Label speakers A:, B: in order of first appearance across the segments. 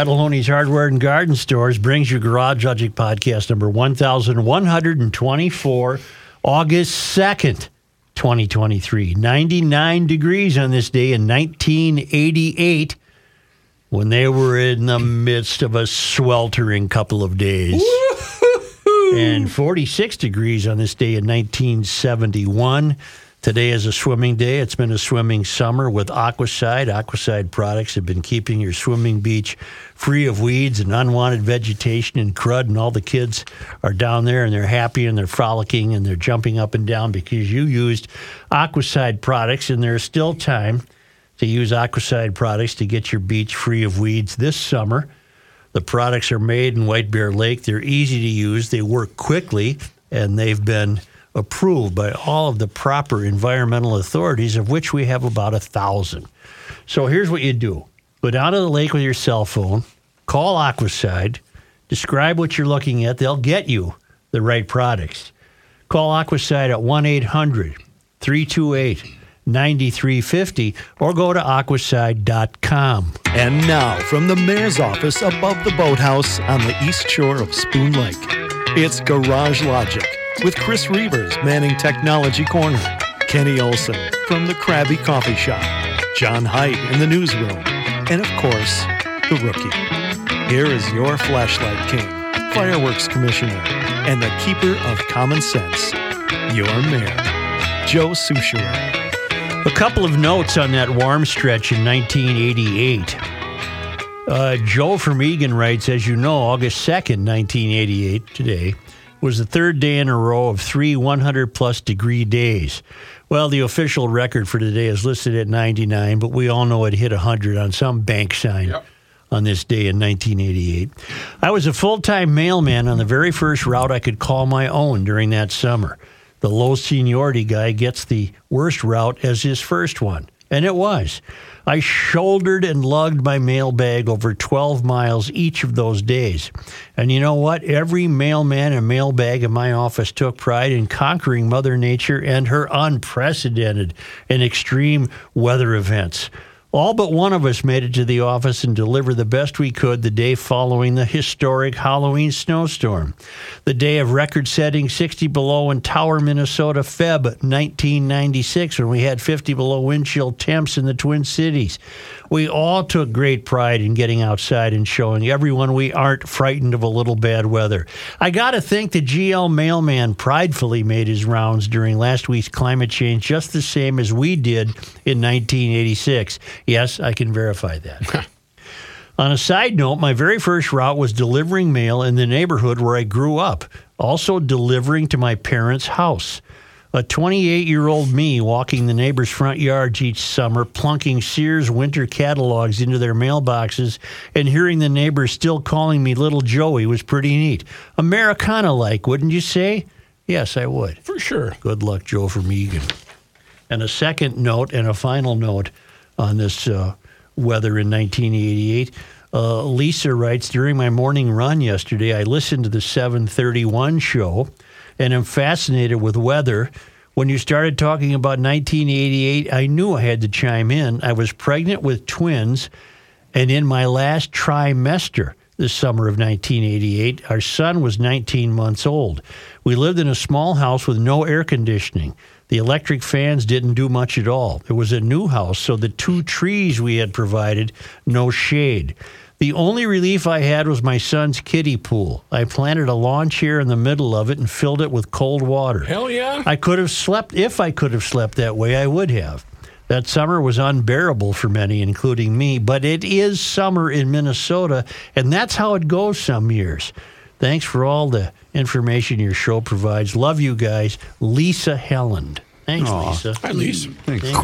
A: Frattallone's Hardware and Garden Stores brings you Garage Logic podcast number 1124, August 2nd, 2023. 99 degrees on this day in 1988 when they were in the midst of a sweltering couple of days. and 46 degrees on this day in 1971. Today is a swimming day. It's been a swimming summer with Aquacide. Aquacide products have been keeping your swimming beach free of weeds and unwanted vegetation and crud. And all the kids are down there and they're happy and they're frolicking and they're jumping up and down because you used Aquacide products. And there's still time to use Aquacide products to get your beach free of weeds this summer. The products are made in White Bear Lake. They're easy to use, they work quickly, and they've been approved by all of the proper environmental authorities, of which we have about a thousand. So here's what you do go down to the lake with your cell phone, call Aquacide, describe what you're looking at. They'll get you the right products. Call Aquacide at 1 800 328 9350 or go to aquacide.com.
B: And now, from the mayor's office above the boathouse on the east shore of Spoon Lake, it's Garage Logic with Chris Reavers manning Technology Corner, Kenny Olson from the Krabby Coffee Shop, John Heidt in the newsroom, and of course, the rookie. Here is your flashlight king, fireworks commissioner, and the keeper of common sense, your mayor, Joe Soucheray.
A: A couple of notes on that warm stretch in 1988. Uh, Joe from Egan writes, as you know, August 2nd, 1988, today, was the third day in a row of three 100 plus degree days. Well, the official record for today is listed at 99, but we all know it hit 100 on some bank sign.
C: Yep.
A: On this day in 1988, I was a full time mailman on the very first route I could call my own during that summer the low seniority guy gets the worst route as his first one. And it was. I shouldered and lugged my mailbag over 12 miles each of those days. And you know what? Every mailman and mailbag in my office took pride in conquering Mother Nature and her unprecedented and extreme weather events. All but one of us made it to the office and delivered the best we could the day following the historic Halloween snowstorm. The day of record setting 60 below in Tower, Minnesota, Feb 1996, when we had 50 below wind chill temps in the Twin Cities. We all took great pride in getting outside and showing everyone we aren't frightened of a little bad weather. I got to think the GL mailman pridefully made his rounds during last week's climate change just the same as we did in 1986. Yes, I can verify that. On a side note, my very first route was delivering mail in the neighborhood where I grew up, also delivering to my parents' house. A 28 year old me walking the neighbors' front yards each summer, plunking Sears winter catalogs into their mailboxes, and hearing the neighbors still calling me Little Joey was pretty neat. Americana like, wouldn't you say? Yes, I would.
C: For sure.
A: Good luck, Joe from Egan. And a second note and a final note on this uh, weather in 1988. Uh, Lisa writes during my morning run yesterday, I listened to the 731 show and am fascinated with weather. When you started talking about 1988, I knew I had to chime in. I was pregnant with twins and in my last trimester this summer of 1988. Our son was 19 months old. We lived in a small house with no air conditioning. The electric fans didn't do much at all. It was a new house, so the two trees we had provided, no shade. The only relief I had was my son's kiddie pool. I planted a lawn chair in the middle of it and filled it with cold water.
C: Hell yeah.
A: I could have slept, if I could have slept that way, I would have. That summer was unbearable for many, including me, but it is summer in Minnesota, and that's how it goes some years. Thanks for all the information your show provides. Love you guys. Lisa Helland. Thanks, Lisa.
C: Hi, Lisa.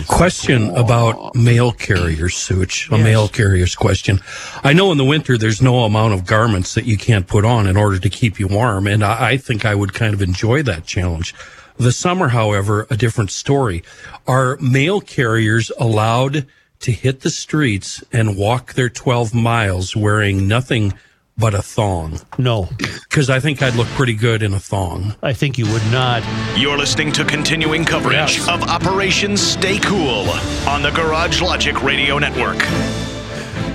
D: question about mail carriers, Such. A
A: Yes.
D: mail carrier's question. I know in the winter there's no amount of garments that you can't put on in order to keep you warm, and I, I think I would kind of enjoy that challenge. The summer, however, a different story. Are mail carriers allowed to hit the streets and walk their 12 miles wearing nothing but a thong?
A: No,
D: Because I think I'd look pretty good in a thong.
A: I think you would not.
E: You're listening to continuing coverage
C: Yes.
E: of Operation Stay Cool on the Garage Logic Radio Network.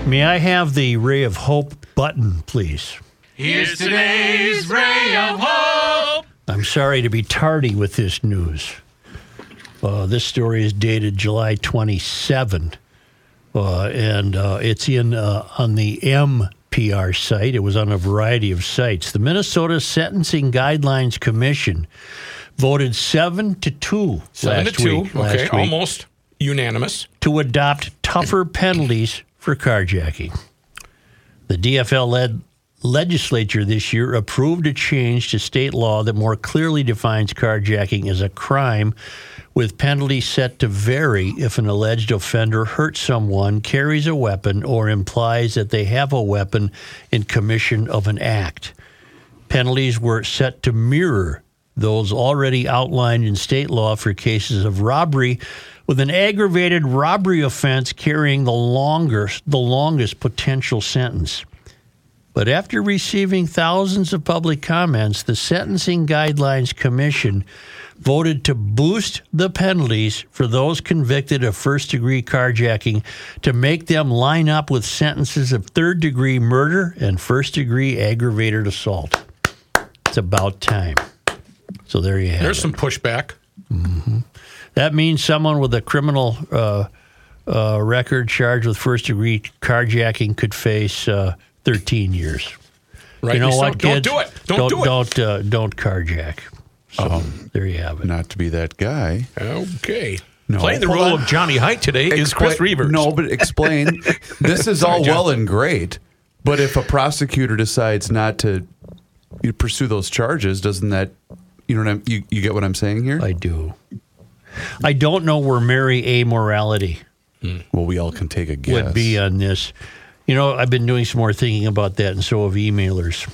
A: May I have the Ray of Hope button, please?
C: Here's today's ray of hope.
A: I'm sorry to be tardy with this news. Uh, this story is dated July 27, uh, and uh, it's in uh, on the MPR site. It was on a variety of sites. The Minnesota Sentencing Guidelines Commission voted seven to two
C: Seven
A: last
C: to two.
A: week.
C: okay,
A: week
C: almost unanimous.
A: to adopt tougher penalties for carjacking. The DFL led legislature this year approved a change to state law that more clearly defines carjacking as a crime with penalties set to vary if an alleged offender hurts someone, carries a weapon, or implies that they have a weapon in commission of an act. Penalties were set to mirror those already outlined in state law for cases of robbery with an aggravated robbery offense carrying the longer the longest potential sentence. But after receiving thousands of public comments, the Sentencing Guidelines Commission voted to boost the penalties for those convicted of first degree carjacking to make them line up with sentences of third degree murder and first degree aggravated assault. It's about time. So there you have it.
C: There's
A: it.
C: some pushback.
A: That means someone with a criminal uh, uh, record charged with first degree carjacking could face uh, 13 years.
C: Right?
A: You know
C: So
A: what,
C: Don't
A: kids?
C: do it. Don't, do it.
A: Don't uh, don't carjack. So there you have it.
F: Not to be that guy.
C: Okay.
F: No.
C: Playing the
F: Hold
C: role
F: on.
C: of Johnny Heidt today is Chris
F: Expla-
C: Reavers.
F: No, but explain. this is
C: Sorry,
F: all
C: John.
F: well and great, but if a prosecutor decides not to you pursue those charges, doesn't that you know what I'm you, you get what I'm saying here?
A: I do. I don't know where Mary A. Morality
F: well, we all can take a guess.
A: would be on this. You know, I've been doing some more thinking about that, and so have emailers.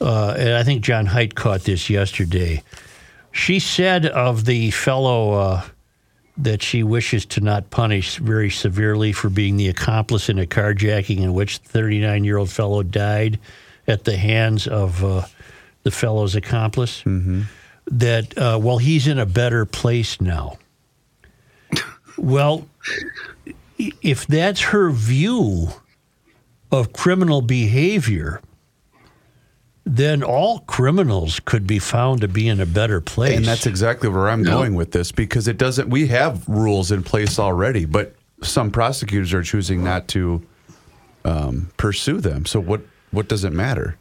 A: Uh, and I think John Heidt caught this yesterday. She said of the fellow uh, that she wishes to not punish very severely for being the accomplice in a carjacking in which the 39 year old fellow died at the hands of uh, the fellow's accomplice. That, uh, well, he's in a better place now. Well, if that's her view of criminal behavior, then all criminals could be found to be in a better place.
F: And that's exactly where I'm going with this because it doesn't. We have rules in place already, but some prosecutors are choosing not to um, pursue them. So what? What does it matter?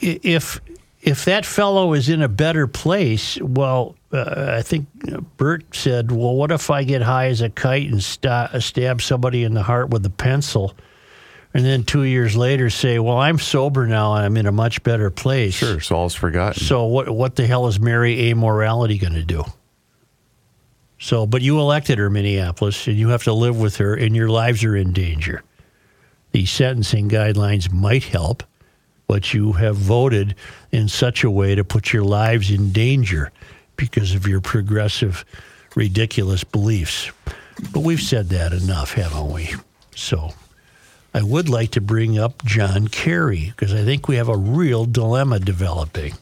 A: If if that fellow is in a better place, well, uh, I think Bert said, "Well, what if I get high as a kite and sta- stab somebody in the heart with a pencil?" And then two years later, say, "Well, I'm sober now and I'm in a much better place."
F: Sure. So all's forgotten.
A: So what what the hell is Mary A. Morality going to do? So, but you elected her, Minneapolis, and you have to live with her, and your lives are in danger. The sentencing guidelines might help, but you have voted in such a way to put your lives in danger because of your progressive, ridiculous beliefs. But we've said that enough, haven't we? So. I would like to bring up John Kerry because I think we have a real dilemma developing.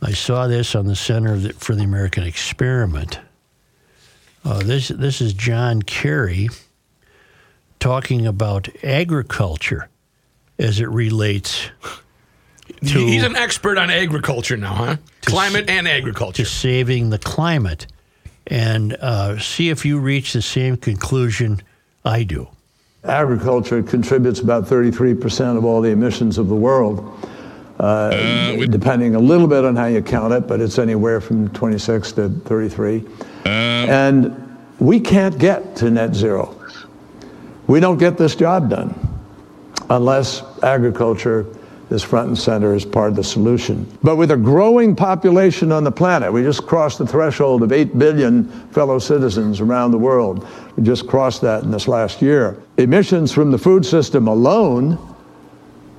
A: I saw this on the Center the, for the American Experiment. Uh, this this is John Kerry talking about agriculture as it relates to
C: He's an expert on agriculture now, huh? Climate and agriculture.
A: to saving the climate, and uh, see if you reach the same conclusion I do.
G: Agriculture contributes about 33% of all the emissions of the world, uh, depending a little bit on how you count it, but it's anywhere from 26 to 33. and we can't get to net zero. We don't get this job done unless agriculture is front and center as part of the solution. But with a growing population on the planet, we just crossed the threshold of 8 billion fellow citizens around the world. We just crossed that in this last year. Emissions from the food system alone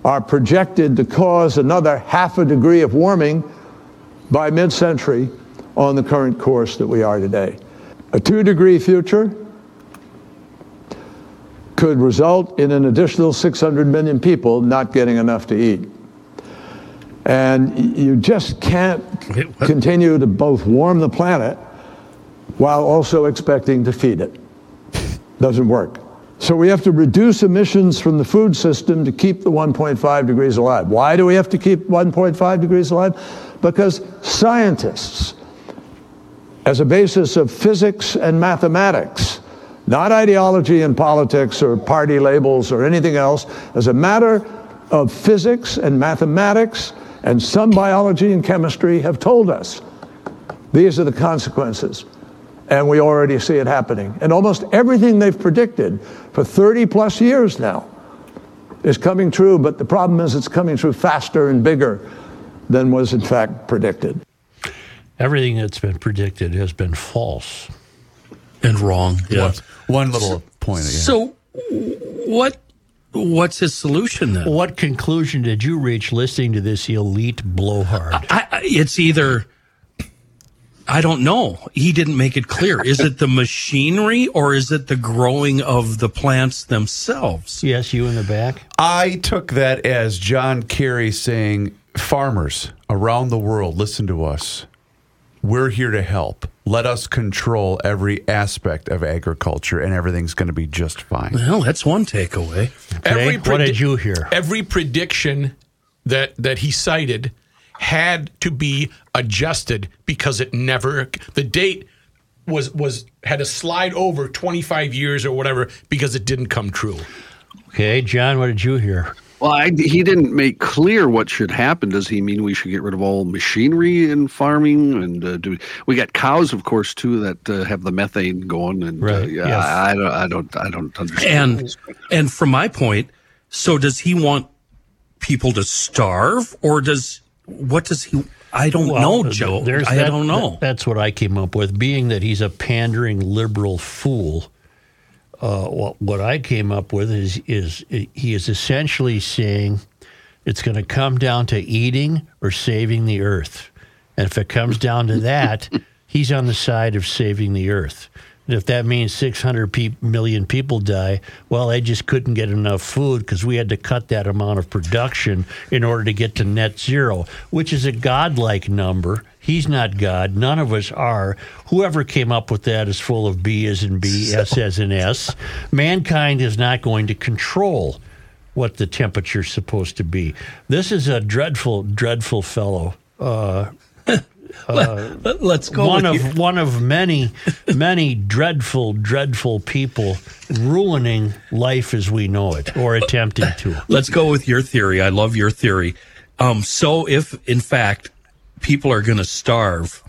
G: are projected to cause another half a degree of warming by mid century on the current course that we are today. A two degree future could result in an additional 600 million people not getting enough to eat. And you just can't continue to both warm the planet while also expecting to feed it. Doesn't work. So we have to reduce emissions from the food system to keep the 1.5 degrees alive. Why do we have to keep 1.5 degrees alive? Because scientists, as a basis of physics and mathematics, not ideology and politics or party labels or anything else, as a matter of physics and mathematics and some biology and chemistry have told us these are the consequences. And we already see it happening. And almost everything they've predicted for 30 plus years now is coming true, but the problem is it's coming true faster and bigger than was in fact predicted.
A: Everything that's been predicted has been false.
D: And wrong. Yeah.
F: One little point. Again.
D: So, what what's his solution then?
A: What conclusion did you reach listening to this elite blowhard?
D: I, I- it's either I don't know. He didn't make it clear. Is it the machinery or is it the growing of the plants themselves?
A: yes, you in the back.
F: I took that as John Kerry saying, "Farmers around the world, listen to us. We're here to help. Let us control every aspect of agriculture, and everything's going to be just fine."
D: Well, that's one takeaway.
A: Okay, what
C: predi-
A: did you hear?
C: Every prediction that that he cited had to be adjusted because it never the date was was had to slide over 25 years or whatever because it didn't come true.
A: Okay, John, what did you hear?
H: Well, I, he didn't make clear what should happen. Does he mean we should get rid of all machinery in farming? And uh, do we got cows, of course, too, that uh, have the methane going? And uh, yeah,
A: yes.
H: I, I don't, I don't, I don't understand.
D: And and from my point, so does he want people to starve or does what does he I don't know, Joe. I
A: that-
D: don't know.
A: that- that's what I came up with. Being that he's a pandering liberal fool, uh, what, what I came up with is is he is essentially saying it's going to come down to eating or saving the earth, and if it comes down to that, he's on the side of saving the earth. And if that means 600 pe- million people die, well, they just couldn't get enough food because we had to cut that amount of production in order to get to net zero, which is a godlike number. He's not God. None of us are. Whoever came up with that is full of B as in B, S as in S. Mankind is not going to control what the temperature's supposed to be. This is a dreadful, dreadful fellow. Uh,
D: Let- Let's go
A: one
D: with
A: of
D: you.
A: one of many many dreadful dreadful people ruining life as we know it or attempting to
D: Let's go with your theory. I love your theory. Um, so, if in fact people are going to starve,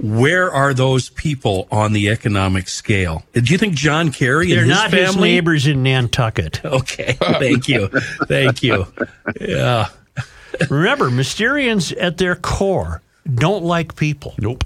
D: where are those people on the economic scale? Do you think John Kerry
A: they're
D: and his
A: not his
D: family?
A: neighbors in nantucket
D: Okay, thank you, thank you. Yeah,
A: remember mysterians at their core don't like people
F: Nope.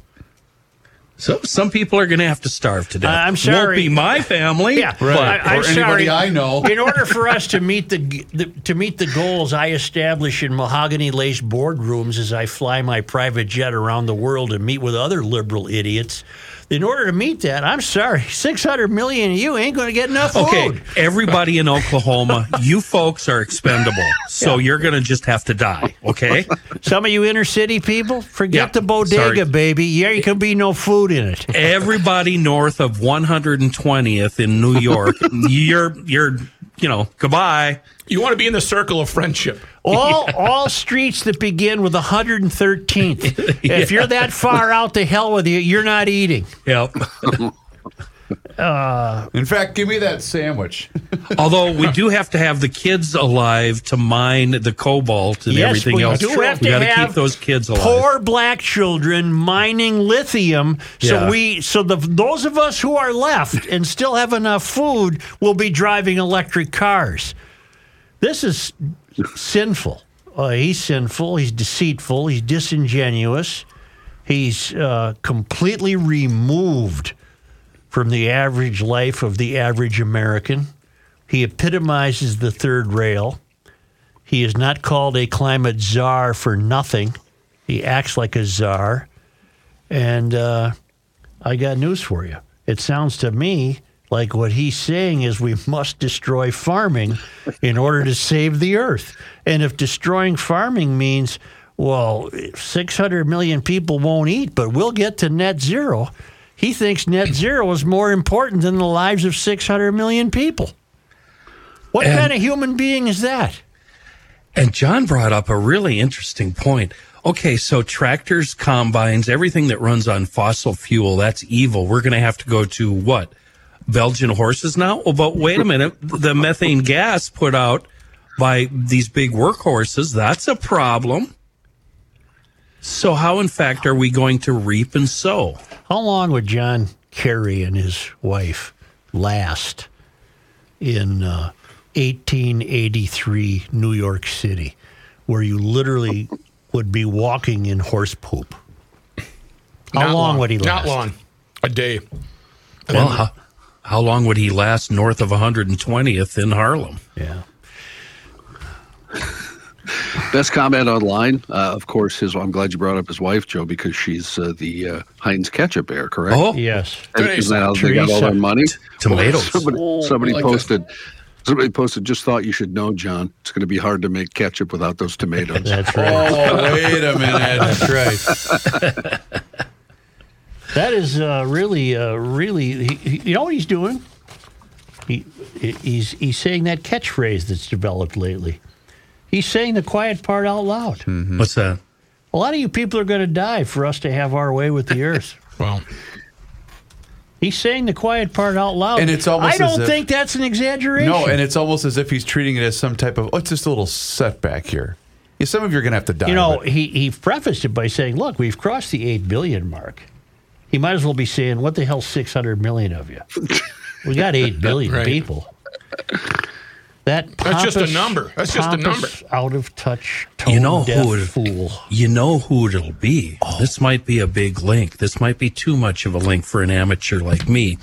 D: So some people are going to have to starve to death.
A: I'm
D: Won't
A: sorry.
D: be my family.
A: Yeah,
D: but-
A: I, am
F: Or anybody
A: sorry.
F: I know.
A: In order for us to meet the, the to meet the goals I establish in mahogany laced boardrooms as I fly my private jet around the world and meet with other liberal idiots, in order to meet that, I'm sorry, 600 million of you ain't going to get enough food.
D: Okay, everybody in Oklahoma, you folks are expendable. So you're going to just have to die, okay?
A: Some of you inner city people, forget
D: Yeah,
A: the bodega,
D: sorry.
A: baby. There can be no food in it.
D: Everybody north of 120th in New York, you're you're you know, goodbye.
C: You want to be in the circle of friendship.
A: All all streets that begin with 113th. If you're that far out, to hell with you. You're not eating.
D: Yep.
F: In fact, give me that sandwich.
D: Although we do have to have the kids alive to mine the cobalt and
A: Yes,
D: everything
A: we
D: else.
A: do have
D: we
A: to
D: gotta
A: have
D: keep those kids alive.
A: Poor black children mining lithium. So
D: Yeah.
A: we, so the those of us who are left and still have enough food will be driving electric cars. This is sinful. Uh, he's sinful. He's deceitful. He's disingenuous. He's uh, completely removed from the average life of the average American. He epitomizes the third rail. He is not called a climate czar for nothing. He acts like a czar. And uh, I got news for you. It sounds to me like what he's saying is we must destroy farming in order to save the earth. And if destroying farming means, well, 600 million people won't eat, but we'll get to net zero, he thinks net zero is more important than the lives of 600 million people. What
D: And-
A: kind of human being is that?
D: And John brought up a really interesting point. Okay, so tractors, combines, everything that runs on fossil fuel, that's evil. We're going to have to go to what? Belgian horses now? Oh, but wait a minute. The methane gas put out by these big workhorses, that's a problem. So, how in fact are we going to reap and sow?
A: How long would John Kerry and his wife last in uh, 1883 New York City, where you literally would be walking in horse poop? How
C: Not
A: long, would he last?
C: Not long. A day.
D: Well, how, how long would he last north of 120th in Harlem?
A: Yeah.
H: Best comment online, uh, of course, his. I'm glad you brought up his wife, Joe, because she's uh, the uh, Heinz ketchup heir, correct?
D: Oh,
A: Yes.
H: And Isn't that how they got all their money?
D: tomatoes.
H: Somebody, somebody
C: I like that.
H: posted. Somebody posted. Just thought you should know, John. It's going to be hard to make ketchup without those tomatoes.
A: That's right.
F: Oh, wait a minute.
A: That's right. that is uh, really, uh, really. He, he, you know what he's doing? He, he's he's saying that catchphrase that's developed lately. He's saying the quiet part out loud. Mm-hmm.
D: What's that?
A: A lot of you people are going to die for us to have our way with the earth.
C: Well,
A: He's saying the quiet part out loud.
F: And it's almost
A: I don't
F: if-
A: think that's an exaggeration.
F: No, and it's almost as if he's treating it as some type of, oh, it's just a little setback here. Yeah, some of you are going to have to die.
A: you know,
F: but-
A: he, he prefaced it by saying, "Look, we've crossed the eight billion mark." He might as well be saying, "What the hell, six hundred million of you? we got eight billion
C: Right.
A: people." That
C: That's just a number. That's just a
A: number. Out of touch, tone
D: You know
A: deaf
D: who it-
A: fool.
D: You know who it'll be. This might be a big link. This might be too much of a link for an amateur like me.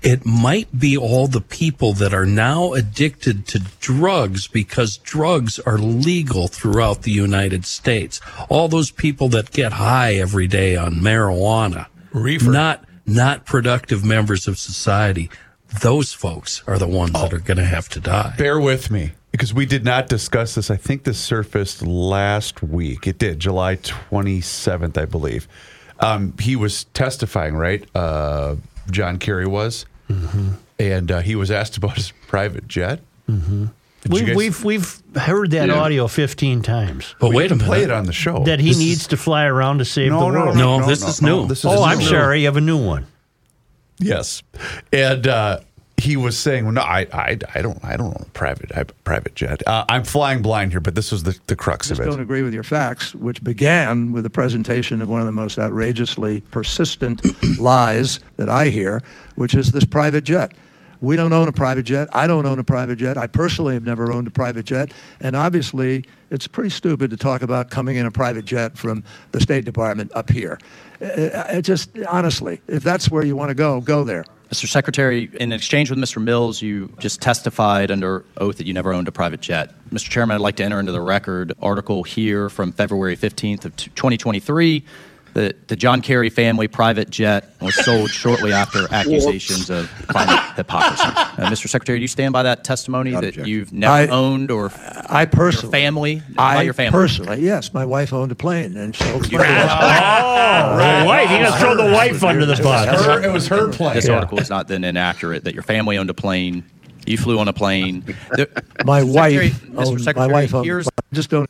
D: It might be all the people that are now addicted to drugs because drugs are legal throughout the United States. All those people that get high every day on marijuana.
C: Reefer.
D: Not not productive members of society. Those folks are the ones that are going to have to die.
F: bear with me because we did not discuss this. I think this surfaced last week. It did, July 27th, I believe. Um, he was testifying, right? Uh, John Kerry was. And uh, he was asked about his private jet. Mm-hmm.
A: We, we've we've heard that
H: Yeah.
A: audio fifteen times.
D: But we wait a
F: play it on the show.
A: That he
D: This
A: needs
D: is-
A: to fly around to save the world.
D: No, this is new.
F: This is
A: oh, I'm sorry. You have a new one.
F: Yes, and uh, he was saying, "Well, no, I, I, I don't, I don't own a private, I private jet. Uh, I'm flying blind here, but this was the, the crux of it.
I: I just
F: it.
I: don't agree with your facts, which began with the presentation of one of the most outrageously persistent lies that I hear, which is this private jet. We don't own a private jet. I don't own a private jet. I personally have never owned a private jet. And obviously, it's pretty stupid to talk about coming in a private jet from the State Department up here. Uh, It just, honestly, if that's where you want to go, go there.
J: Mr. Secretary, in exchange with Mr. Mills, you just testified under oath that you never owned a private jet. Mr. Chairman, I'd like to enter into the record article here from February 15th of 2023 that the John Kerry family private jet was sold shortly after accusations of climate hypocrisy. Uh, Mr. Secretary, do you stand by that testimony that you've never
I: I-
J: owned or
I: I personally.
J: family, by
I: I
J: your family?
I: personally, yes. My wife owned a plane and sold the plane.
A: Oh, wife. You gotta throw the wife under the bus.
F: Her- it was her plane.
J: This article is not then inaccurate that your family owned a plane, you flew on a plane. The-
I: My
J: Secretary-
I: wife,
J: Mr.
I: owned, my wife owned.
J: here's-
I: Just don't.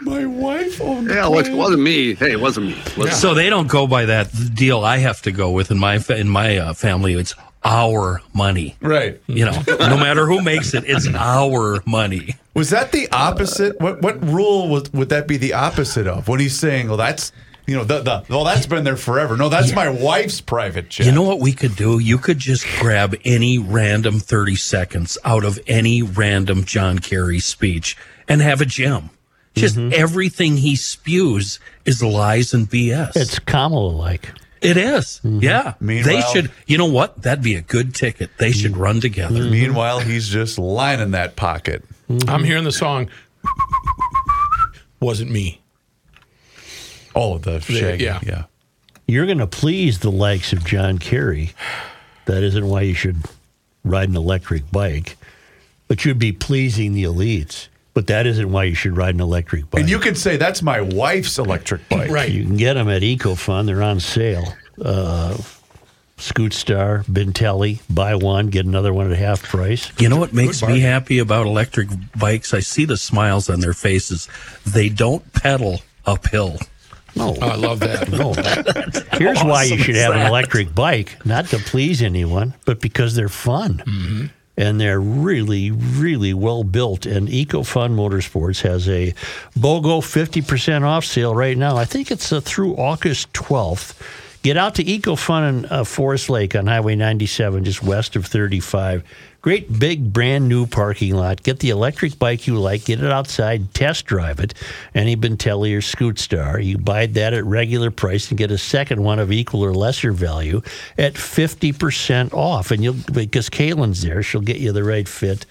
F: My wife owned the
H: Yeah, it wasn't me. Hey, it wasn't me. Wasn't
D: So they don't go by that deal I have to go with in my in my uh, family. It's our money.
F: Right.
D: You know, no matter who makes it, it's our money.
F: Was that the opposite? What what rule was, would that be the opposite of? When he's saying, "Well, that's you know, the, the well, that's been there forever." No, that's my wife's private jet.
D: You know what we could do? You could just grab any random 30 seconds out of any random John Kerry speech and have a gem. Just mm-hmm. everything he spews is lies and BS.
A: It's Kamala like.
D: it is. Mm-hmm. Yeah.
F: Meanwhile, they
D: should, you know what? That'd be a good ticket. They should mm-hmm. run together.
F: Meanwhile, he's just lining that pocket.
C: I'm hearing the song. Wasn't me.
F: All of the shaggy.
C: yeah.
F: yeah.
A: You're going to please the likes of John Kerry. That isn't why you should ride an electric bike. But you'd be pleasing the elites. But that isn't why you should ride an electric bike.
F: And you could say that's my wife's electric bike.
C: Right.
A: You can get them at EcoFun. They're on sale. Uh, Scoot Star, Bintelli, buy one, get another one at half price.
D: You know what makes me happy about electric bikes? I see the smiles on their faces. They don't pedal uphill.
A: No,
C: Oh, I love that.
A: no. Here's why you should have an electric bike, not to please anyone, but because they're fun.
C: Mm-hmm.
A: And they're really, really well built. And EcoFun Motorsports has a BOGO 50% off sale right now. I think it's uh, through August 12th. Get out to EcoFun in uh, Forest Lake on Highway 97, just west of 35. Great big brand new parking lot. Get the electric bike you like, get it outside, test drive it. Any Bintelli or Scoot Star. You buy that at regular price and get a second one of equal or lesser value at 50% off. And you'll, because Kaylin's there, she'll get you the right fit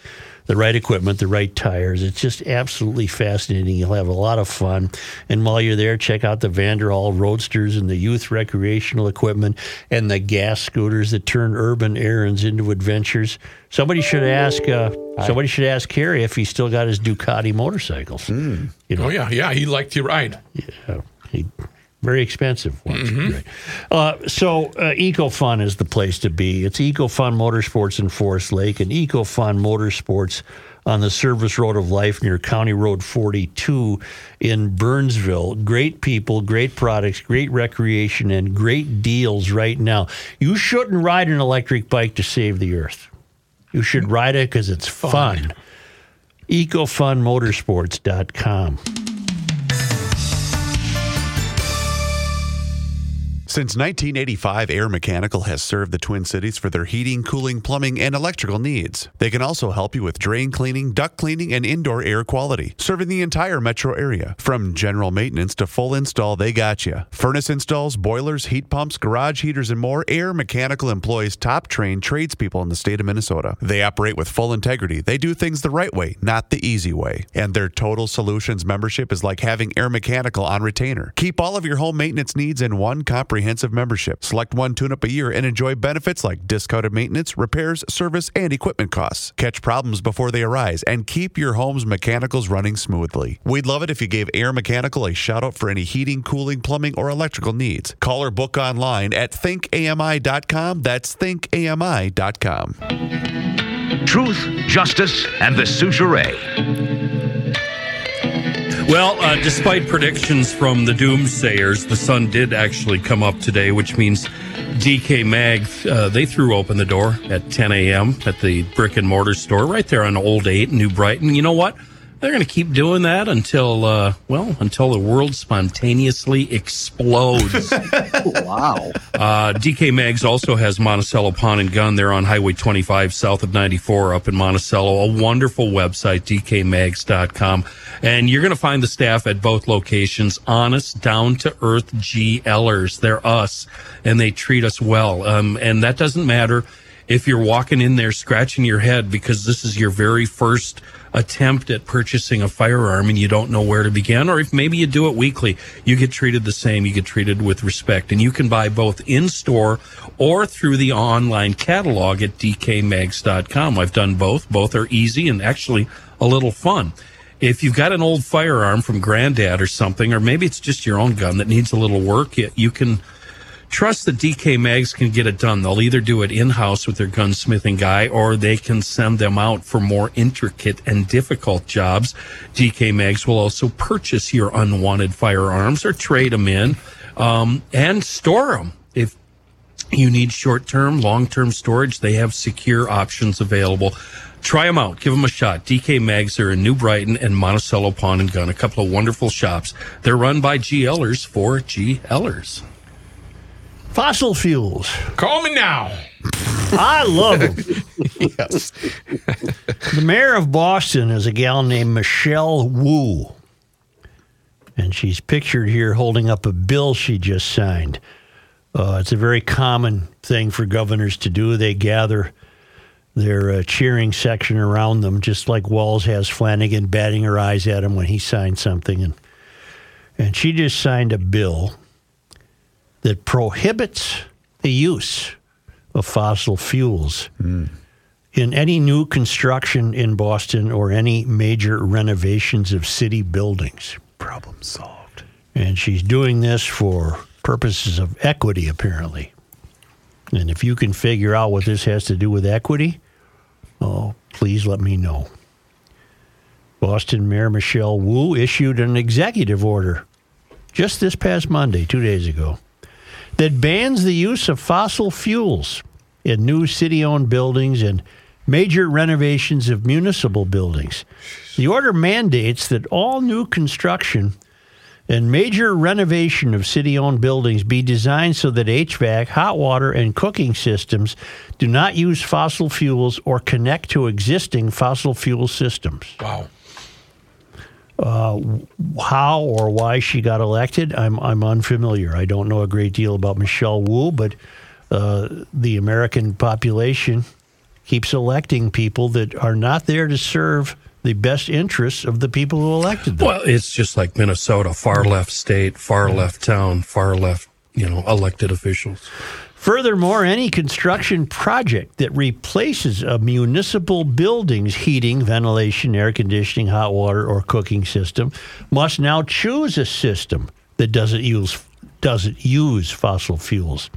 A: the right equipment, the right tires. It's just absolutely fascinating. You'll have a lot of fun. And while you're there, check out the Vanderhall Roadsters and the youth recreational equipment and the gas scooters that turn urban errands into adventures. Somebody should ask. Uh, somebody should ask Kerry if he's still got his Ducati motorcycles. You know,
C: Oh yeah, yeah. He liked to ride.
A: Yeah, he, very expensive ones. Right. Uh, so uh, EcoFun is the place to be. It's EcoFun Motorsports in Forest Lake and EcoFun Motorsports on the Service Road of Life near County Road 42 in Burnsville. Great people, great products, great recreation, and great deals right now. You shouldn't ride an electric bike to save the earth. You should ride it because it's fun. EcoFunMotorsports.com.
F: Since 1985, Air Mechanical has served the Twin Cities for their heating, cooling, plumbing, and electrical needs. They can also help you with drain cleaning, duct cleaning, and indoor air quality, serving the entire metro area. From general maintenance to full install, they got you. Furnace installs, boilers, heat pumps, garage heaters, and more. Air Mechanical employs top trained tradespeople in the state of Minnesota. They operate with full integrity. They do things the right way, not the easy way. And their Total Solutions membership is like having Air Mechanical on retainer. Keep all of your home maintenance needs in one comprehensive membership. Select one tune up a year and enjoy benefits like discounted maintenance, repairs, service, and equipment costs. Catch problems before they arise and keep your home's mechanicals running smoothly. We'd love it if you gave Air Mechanical a shout out for any heating, cooling, plumbing, or electrical needs. Call or book online at thinkami.com. That's thinkami.com.
K: Truth, justice, and the suzerain.
D: Well, uh, despite predictions from the doomsayers, the sun did actually come up today, which means DK Mag, uh, they threw open the door at 10 a.m. at the brick and mortar store right there on Old 8 in New Brighton. You know what? They're going to keep doing that until, uh, well, until the world spontaneously explodes.
H: wow.
D: Uh, DK Mags also has Monticello Pawn and Gun there on Highway 25 south of 94 up in Monticello. A wonderful website, dkmags.com. And you're going to find the staff at both locations honest, down to earth GLers. They're us and they treat us well. Um, and that doesn't matter if you're walking in there scratching your head because this is your very first attempt at purchasing a firearm and you don't know where to begin, or if maybe you do it weekly, you get treated the same. You get treated with respect. And you can buy both in store or through the online catalog at dkmags.com. I've done both. Both are easy and actually a little fun. If you've got an old firearm from granddad or something, or maybe it's just your own gun that needs a little work, you- can trust that DK Mags can get it done. They'll either do it in house with their gunsmithing guy or they can send them out for more intricate and difficult jobs. DK Mags will also purchase your unwanted firearms or trade them in um, and store them. If you need short term, long term storage, they have secure options available. Try them out. Give them a shot. DK Mags are in New Brighton and Monticello Pawn and Gun, a couple of wonderful shops. They're run by GLers for GLers.
A: Fossil fuels.
C: Call me now.
A: I love them. yes. the mayor of Boston is a gal named Michelle Wu. And she's pictured here holding up a bill she just signed. Uh, it's a very common thing for governors to do. They gather their uh, cheering section around them, just like Walz has Flanagan batting her eyes at him when he signed something. And, and she just signed a bill that prohibits the use of fossil fuels hmm. in any new construction in Boston or any major renovations of city buildings.
F: Problem solved.
A: And she's doing this for purposes of equity, apparently. And if you can figure out what this has to do with equity, oh, please let me know. Boston Mayor Michelle Wu issued an executive order just this past Monday, two days ago, that bans the use of fossil fuels in new city owned buildings and major renovations of municipal buildings. The order mandates that all new construction and major renovation of city owned buildings be designed so that HVAC, hot water, and cooking systems do not use fossil fuels or connect to existing fossil fuel systems.
C: Wow.
A: Uh, how or why she got elected, I'm, I'm unfamiliar. I don't know a great deal about Michelle Wu, but uh, the American population keeps electing people that are not there to serve the best interests of the people who elected them.
D: Well, it's just like Minnesota, far left state, far left town, far left, you know, elected officials.
A: Furthermore, any construction project that replaces a municipal building's heating, ventilation, air conditioning, hot water, or cooking system must now choose a system that doesn't use doesn't use fossil fuels.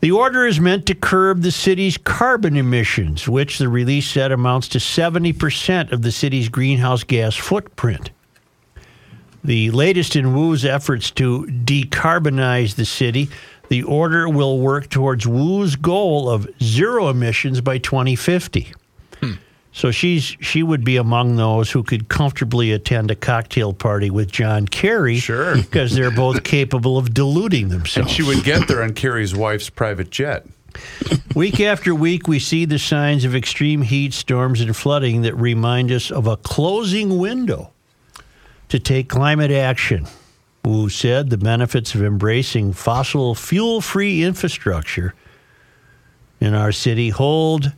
A: The order is meant to curb the city's carbon emissions, which the release said amounts to 70% of the city's greenhouse gas footprint. The latest in Wu's efforts to decarbonize the city, the order will work towards Wu's goal of zero emissions by 2050. Hmm. So she's she would be among those who could comfortably attend a cocktail party with John Kerry,
F: Sure.
A: because they're both capable of deluding themselves.
F: And she would get there on Kerry's wife's private jet.
A: Week after week, we see the signs of extreme heat, storms, and flooding that remind us of a closing window to take climate action. Wu said the benefits of embracing fossil fuel free infrastructure in our city hold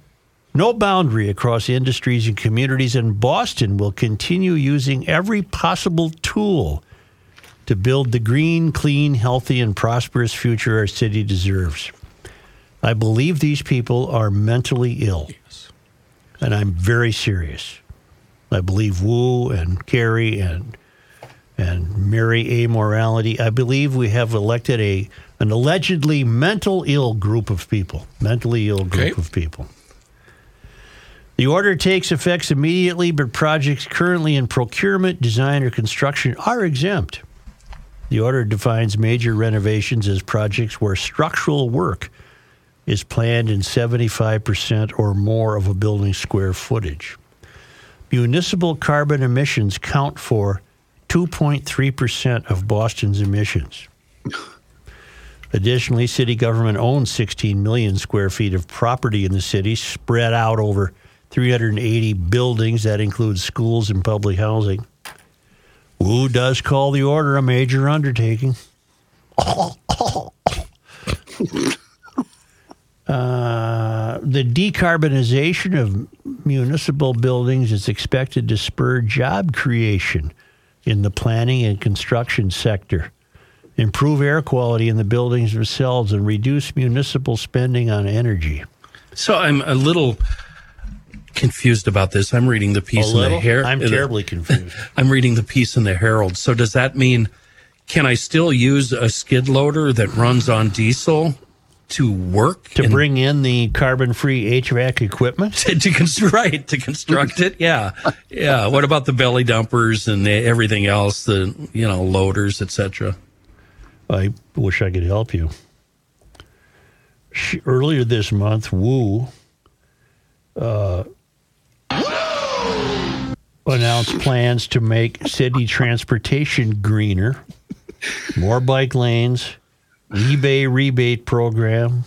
A: no boundary across industries and communities, and Boston will continue using every possible tool to build the green, clean, healthy, and prosperous future our city deserves. I believe these people are mentally ill. And I'm very serious. I believe Wu and Kerry and and Mary Amorality. I believe we have elected a an allegedly mental ill group of people. Mentally ill group
C: Okay.
A: of people. The order takes effects immediately, but projects currently in procurement, design, or construction are exempt. The order defines major renovations as projects where structural work is planned in 75% or more of a building's square footage. Municipal carbon emissions count for 2.3% of Boston's emissions. Additionally, city government owns 16 million square feet of property in the city, spread out over 380 buildings. That includes schools and public housing. Wu does call the order a major undertaking. Uh, the decarbonization of municipal buildings is expected to spur job creation in the planning and construction sector, improve air quality in the buildings themselves, and reduce municipal spending on energy.
D: So I'm a little confused about this. I'm reading the piece
A: A
D: in the? Herald.
A: I'm terribly confused.
D: I'm reading the piece in the Herald. So does that mean can I still use a skid loader that runs on diesel to work
A: to
D: in-
A: bring in the carbon-free HVAC equipment?
D: to, to construct right to construct it? Yeah, yeah. What about the belly dumpers and the, everything else? The you know loaders, etc.
A: I wish I could help you. Sh earlier this month, Wu uh, announced plans to make city transportation greener, more bike lanes, e-bike rebate program,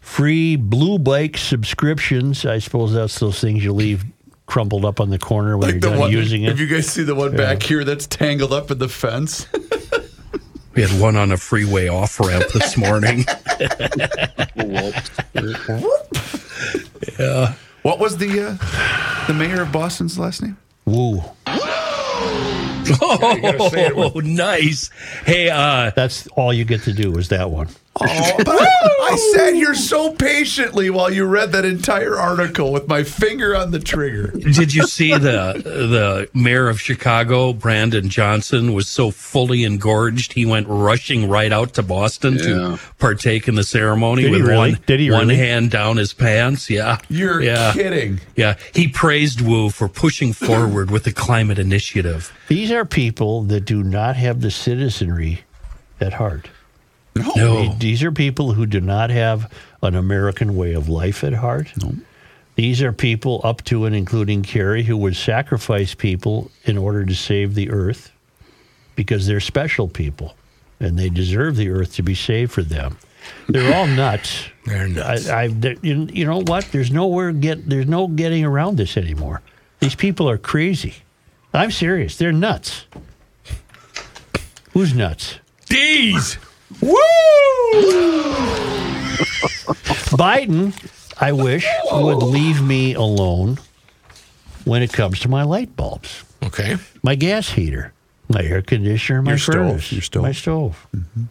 A: free blue bike subscriptions. I suppose that's those things you leave crumpled up on the corner when
F: Like
A: you're
F: the
A: done
F: one,
A: using it.
F: if you guys see the one back here that's tangled up in the fence.
D: We had one on a freeway off ramp this morning. yeah.
F: What was the uh, the mayor of Boston's last name?
A: Wu.
D: Oh, nice. Hey, uh,
A: That's all you get to do is that one.
F: Oh, but I sat here so patiently while you read that entire article with my finger on the trigger.
D: Did you see the the mayor of Chicago, Brandon Johnson, was so fully engorged he went rushing right out to Boston
H: Yeah.
D: to partake in the ceremony
A: Did
D: with
A: really?
D: one
A: Did he
D: one
A: really?
D: hand down his pants. Yeah,
F: You're
D: yeah.
F: kidding.
D: Yeah, he praised Wu for pushing forward with the climate initiative.
A: These are people that do not have the citizenry at heart.
D: No,
A: These are people who do not have an American way of life at heart. No. These are people up to and including Kerry who would sacrifice people in order to save the earth because they're special people and they deserve the earth to be saved for them. They're all nuts.
C: They're nuts.
A: I, I, they- you, you know what? There's nowhere get. There's no getting around this anymore. These people are crazy. I'm serious. They're nuts. Who's nuts?
C: D's.
A: Biden, I wish, would leave me alone when it comes to my light bulbs,
C: Okay.
A: my gas heater, my air conditioner, my
F: Your stove,
A: furnace,
F: your stove.
A: my stove. Mm-hmm.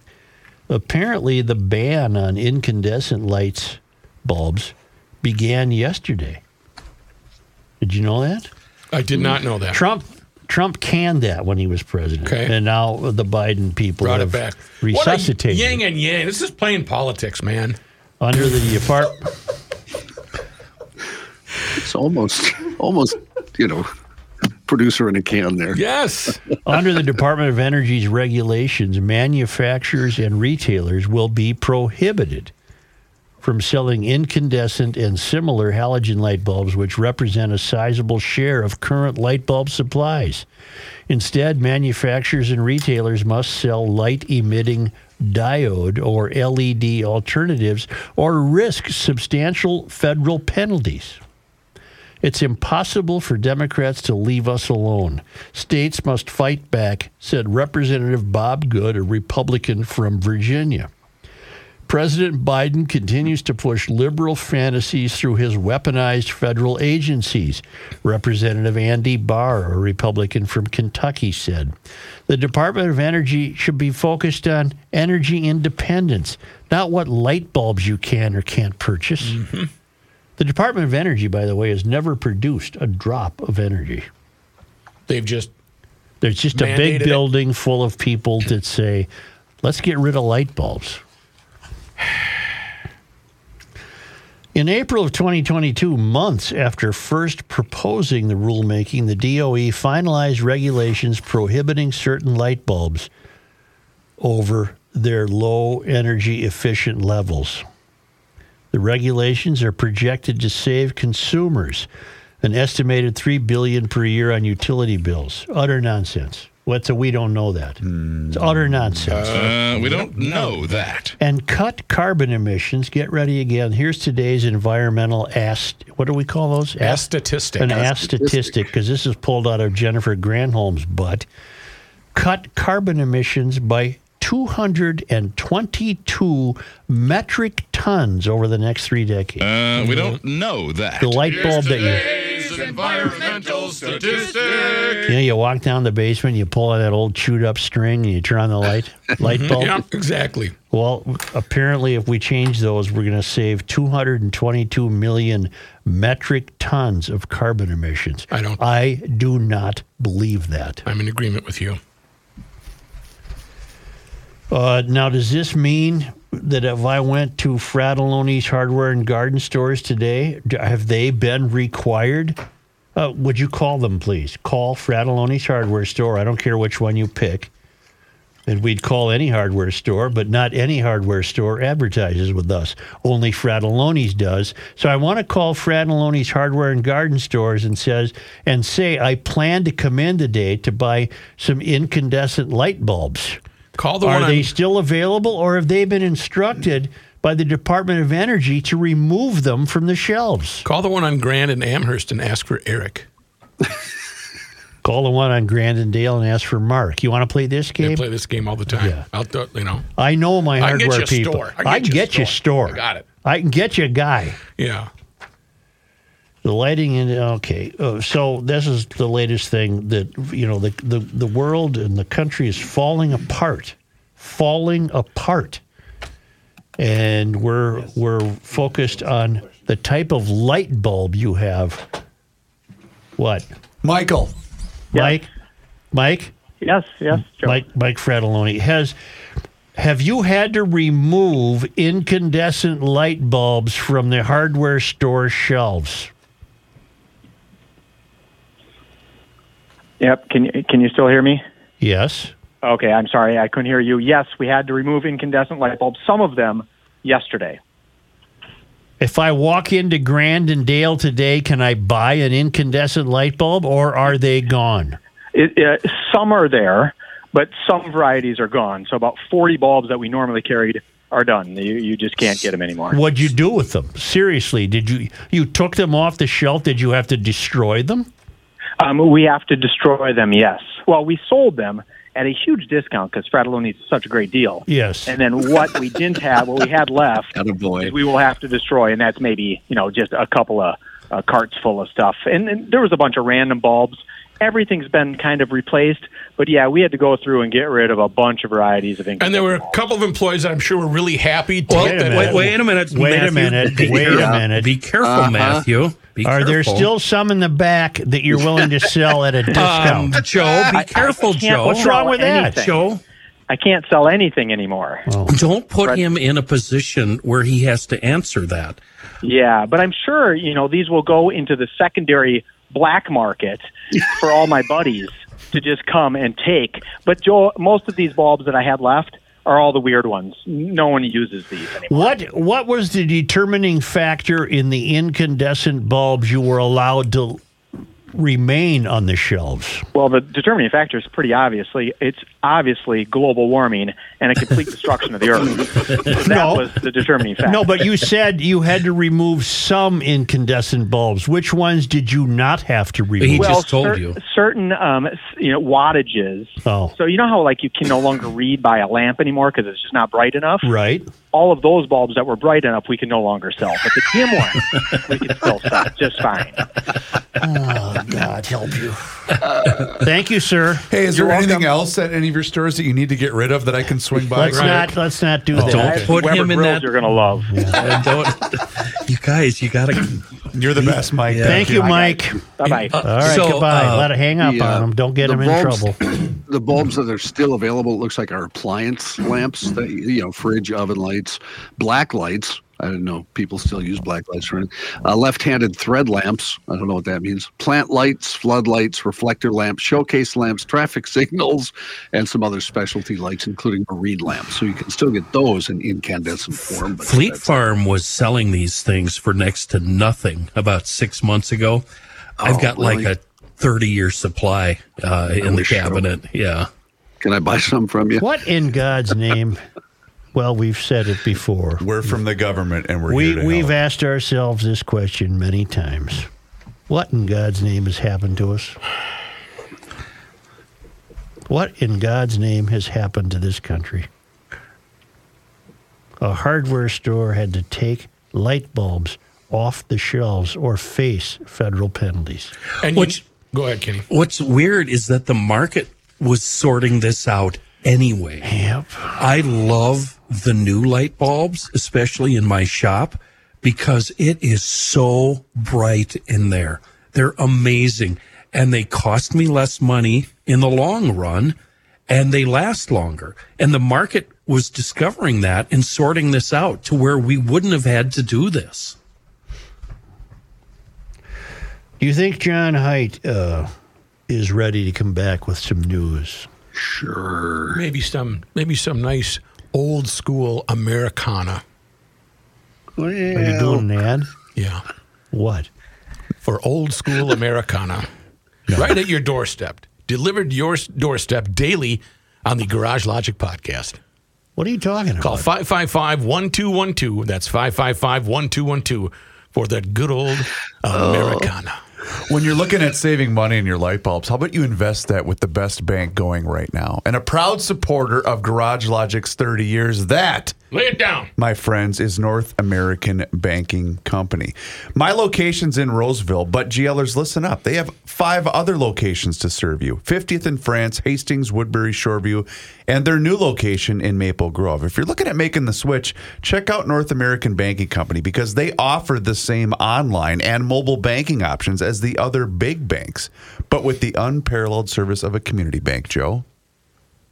A: Apparently, the ban on incandescent lights bulbs began yesterday. Did you know that?
C: I did not know that.
A: Trump Trump canned that when he was president,
C: Okay.
A: and now the Biden people
C: Brought
A: have
C: it back.
A: resuscitated
C: What a yin and yang. This is playing politics, man.
A: under the depart.
H: It's almost, almost, you know, producer in a can there.
C: Yes.
A: Under the Department of Energy's regulations, manufacturers and retailers will be prohibited from selling incandescent and similar halogen light bulbs, which represent a sizable share of current light bulb supplies. Instead, manufacturers and retailers must sell light emitting diode or LED alternatives or risk substantial federal penalties. It's impossible for Democrats to leave us alone. States must fight back, said Representative Bob Good, a Republican from Virginia. President Biden continues to push liberal fantasies through his weaponized federal agencies. Representative Andy Barr, a Republican from Kentucky, said the Department of Energy should be focused on energy independence, not what light bulbs you can or can't purchase. Mm-hmm. The Department of Energy, by the way, has never produced a drop of energy.
C: They've just
A: There's just a big
C: it.
A: building full of people that say, let's get rid of light bulbs. In April of 2022, months after first proposing the rulemaking, the DOE finalized regulations prohibiting certain light bulbs over their low energy efficient levels. The regulations are projected to save consumers an estimated 3 billion per year on utility bills. Utter nonsense. What's a we don't know that? It's utter nonsense.
L: Uh, we don't know that.
A: and cut carbon emissions. Get ready again. Here's today's environmental ass. What do we call those?
C: ass statistic.
A: An ass statistic, because this is pulled out of Jennifer Granholm's butt. Cut carbon emissions by 222 metric tons over the next three decades.
L: Uh, we don't know that.
A: the light bulb that you.
L: environmental statistic.
A: You know, you walk down the basement, you pull out that old chewed up string, and you turn on the light light bulb.
C: Yeah, exactly.
A: Well, apparently, if we change those, we're going to save 222 million metric tons of carbon emissions.
C: I don't-
A: I do not believe that.
C: I'm in agreement with you.
A: Uh, now, does this mean that if I went to Frattallone's hardware and garden stores today, have they been required? Uh, would you call them, please? Call Frattallone's hardware store. I don't care which one you pick. And we'd call any hardware store, but not any hardware store advertises with us. Only Frattallone's does. So I want to call Frattallone's hardware and garden stores and says and say I plan to come in today to buy some incandescent light bulbs.
C: Call the
A: Are
C: one
A: they
C: on,
A: still available, or have they been instructed by the Department of Energy to remove them from the shelves?
C: call the one on Grand and Amherst and ask for Eric.
A: Call the one on Grand and Dale and ask for Mark. You want to play this
C: They
A: game?
C: play this game all the time.
A: Yeah.
C: I'll do, you know.
A: I know my
C: I can get
A: hardware
C: you a
A: people.
C: store. I can
A: I
C: get you a
A: get you a
C: store.
A: store.
C: I got it.
A: I can get you a guy.
C: Yeah.
A: The lighting in okay. Uh, so this is the latest thing that you know the, the the world and the country is falling apart, falling apart. and we're we're focused on the type of light bulb you have. What,
F: Michael?
A: Mike? Mike?
M: Yes, yes, Joe.
A: Mike Mike Frattallone has. Have you had to remove incandescent light bulbs from the hardware store shelves?
M: Yep. Can you can you still hear me?
A: Yes.
M: Okay, I'm sorry, I couldn't hear you. Yes, we had to remove incandescent light bulbs. Some of them yesterday.
A: If I walk into Grand and Dale today, can I buy an incandescent light bulb or are they gone?
M: It, uh, some are there, but some varieties are gone. So about 40 bulbs that we normally carried are done. You, you just can't get them anymore.
A: What'd you do with them? Seriously, did you you took them off the shelf? Did you have to destroy them?
M: Um, we have to destroy them. Yes. Well, we sold them at a huge discount because Frattallone's such a great deal.
A: Yes.
M: And then what we didn't have, what we had left,
H: Attaboy.
M: we will have to destroy, and that's maybe you know just a couple of uh, carts full of stuff. And, and there was a bunch of random bulbs. Everything's been kind of replaced, but yeah, we had to go through and get rid of a bunch of varieties of ink.
C: And there were a couple of employees that I'm sure were really happy to
D: Well,
C: get that.
D: wait, wait a minute.
A: Wait a minute.
D: Be
A: Wait a minute.
D: Be careful,
H: Uh-huh.
D: Matthew. Be
A: Are there still some in the back that you're willing to sell at a
D: Um,
A: discount?
D: Joe, be careful,
M: can't
D: Joe.
A: What's wrong with that?
M: anything.
D: Joe,
M: I can't sell anything anymore.
D: don't put him in a position where he has to answer that.
M: Yeah, but I'm sure you know these will go into the secondary black market for all my buddies to just come and take. But Joe, most of these bulbs that I had left are all the weird ones. No one uses these anymore.
A: What what was the determining factor in the incandescent bulbs you were allowed to remain on the shelves?
M: Well, the determining factor is pretty obviously it's obviously global warming and a complete destruction of the earth. that
A: No.
M: was the determining factor.
A: No, but you said you had to remove some incandescent bulbs. Which ones did you not have to remove?
D: He
M: well,
D: just told
M: cer-
D: you.
M: certain um, you know wattages.
A: Oh.
M: So you know how like you can no longer read by a lamp anymore because it's just not bright enough.
A: Right.
M: All of those bulbs that were bright enough, we can no longer sell. But the dim ones, we can still sell just fine.
A: Oh, God help you. Thank you, sir.
F: Hey, is
M: You're
F: there anything
M: welcome.
F: else at any of your stores that you need to get rid of that I can swing by?
A: Let's not let's not do that.
D: Don't put
M: Weber
D: him in
M: grills
D: that.
M: You're gonna love.
D: Uh, don't, you guys, you got to.
F: You're the best, Mike.
A: Thank you, Mike.
M: Bye bye.
A: All right,
D: So,
A: goodbye.
D: uh,
A: Let it hang up
H: the, uh,
A: on him. Don't get
H: the
A: him in
H: bulbs-
A: trouble.
H: the bulbs that are still available, it looks like are appliance lamps, that, you know, fridge, oven lights, black lights. I don't know people still use black lights for anything. Uh, left-handed thread lamps. I don't know what that means. Plant lights, floodlights, reflector lamps, showcase lamps, traffic signals, and some other specialty lights, including marine lamps. So you can still get those in incandescent form. But
D: Fleet Farm was selling these things for next to nothing about six months ago. I've
H: Oh,
D: got like a 30 year supply uh, in the
H: wish so.
D: cabinet. Yeah.
H: Can I buy some from you?
A: What in God's name? Well, we've said it before.
F: We're from the government, and we're
A: We
F: here to
A: we've
F: help.
A: asked ourselves this question many times. What in God's name has happened to us? What in God's name has happened to this country? A hardware store had to take light bulbs off the shelves or face federal penalties.
C: And you- go ahead, Kenny.
D: What's weird is that the market was sorting this out anyway.
A: Yep.
D: I love the new light bulbs, especially in my shop, because it is so bright in there. They're amazing. And they cost me less money in the long run and they last longer. And the market was discovering that and sorting this out to where we wouldn't have had to do this.
A: Do you think John Heidt uh, is ready to come back with some news?
H: Sure.
C: Maybe some maybe some nice old school Americana.
A: What are you doing an ad?
C: Yeah.
A: What?
C: For old school Americana. Right at your doorstep. Delivered to your doorstep daily on the Garage Logic podcast.
A: What are you talking about?
C: Call 555 1212. That's 555 1212 for that good old oh. Americana.
F: When you're looking at saving money in your light bulbs, how about you invest that with the best bank going right now? And a proud supporter of Garage Logic's 30 years, that
C: Lay it down.
F: my friends, is North American Banking Company. My location's in Roseville, but GLers, listen up. They have five other locations to serve you 50th in France, Hastings, Woodbury, Shoreview, and their new location in Maple Grove. If you're looking at making the switch, check out North American Banking Company because they offer the same online and mobile banking options as the other big banks, but with the unparalleled service of a community bank, Joe.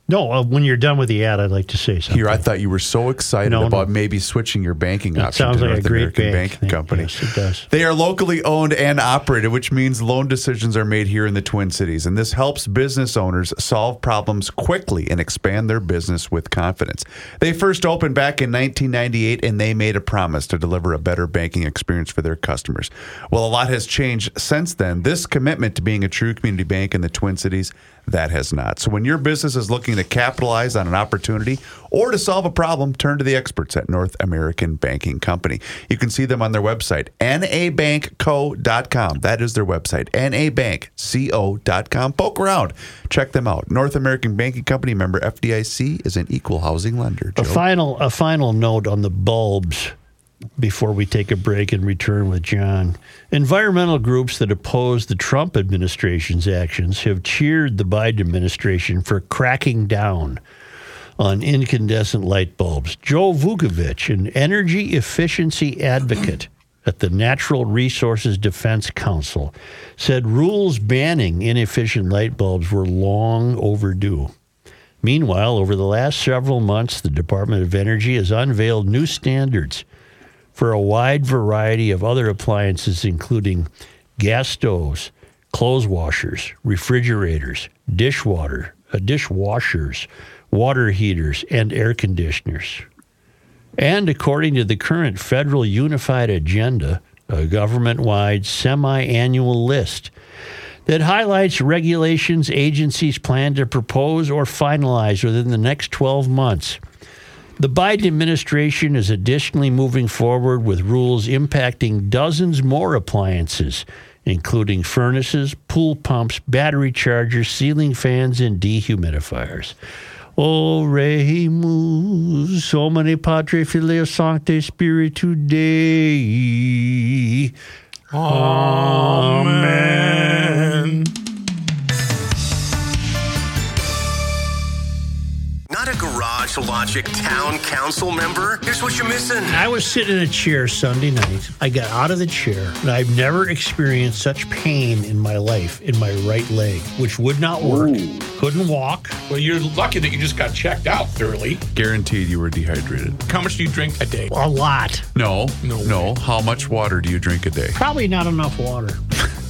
A: No, uh, when you're done with the ad, I'd like to say something.
F: Here, I thought you were so excited
A: No, no.
F: about maybe switching your banking
A: That
F: option
A: sounds
F: to
A: like a great
F: American
A: bank.
F: Banking Company.
A: Yes, it does.
F: They are locally owned and operated, which means loan decisions are made here in the Twin Cities. And this helps business owners solve problems quickly and expand their business with confidence. They first opened back in 1998 and they made a promise to deliver a better banking experience for their customers. Well, a lot has changed since then. This commitment to being a true community bank in the Twin Cities, that has not. So when your business is looking to capitalize on an opportunity or to solve a problem, turn to the experts at North American Banking Company. You can see them on their website, nabankco.com. That is their website, nabankco.com. Poke around, check them out. North American Banking Company member FDIC is an equal housing lender.
A: A final a final note on the bulbs before we take a break and return with John. Environmental groups that oppose the Trump administration's actions have cheered the Biden administration for cracking down on incandescent light bulbs. Joe Vukovich, an energy efficiency advocate at the Natural Resources Defense Council, said rules banning inefficient light bulbs were long overdue. Meanwhile, over the last several months, the Department of Energy has unveiled new standards for a wide variety of other appliances, including gas stoves, clothes washers, refrigerators, dishwater, uh, dishwashers, water heaters, and air conditioners. And according to the current federal unified agenda, a government wide semi annual list that highlights regulations agencies plan to propose or finalize within the next 12 months. The Biden administration is additionally moving forward with rules impacting dozens more appliances, including furnaces, pool pumps, battery chargers, ceiling fans, and dehumidifiers. Oremus, so many Padre Filio Sancte Spiritu Dei. Amen.
N: Not a Garage Logic town council member? Here's what you're missing.
A: I was sitting in a chair Sunday night. I got out of the chair, and I've never experienced such pain in my life in my right leg, which would not work. Couldn't walk.
C: Well, you're lucky that you just got checked out thoroughly.
F: Guaranteed you were dehydrated.
C: How much do you drink a day?
A: A lot.
F: No, no, no. How much water do you drink a day?
A: Probably not enough water.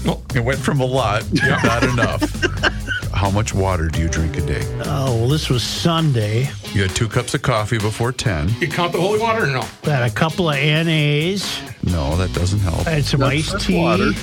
F: Well, it went from a lot to not enough. How much water do you drink a day?
A: Oh, well, this was Sunday.
F: You had two cups of coffee before 10.
C: You count the holy water or no?
A: I had a couple of NAs.
F: No, that doesn't help.
A: I had some
H: That's-
A: iced tea.
H: water.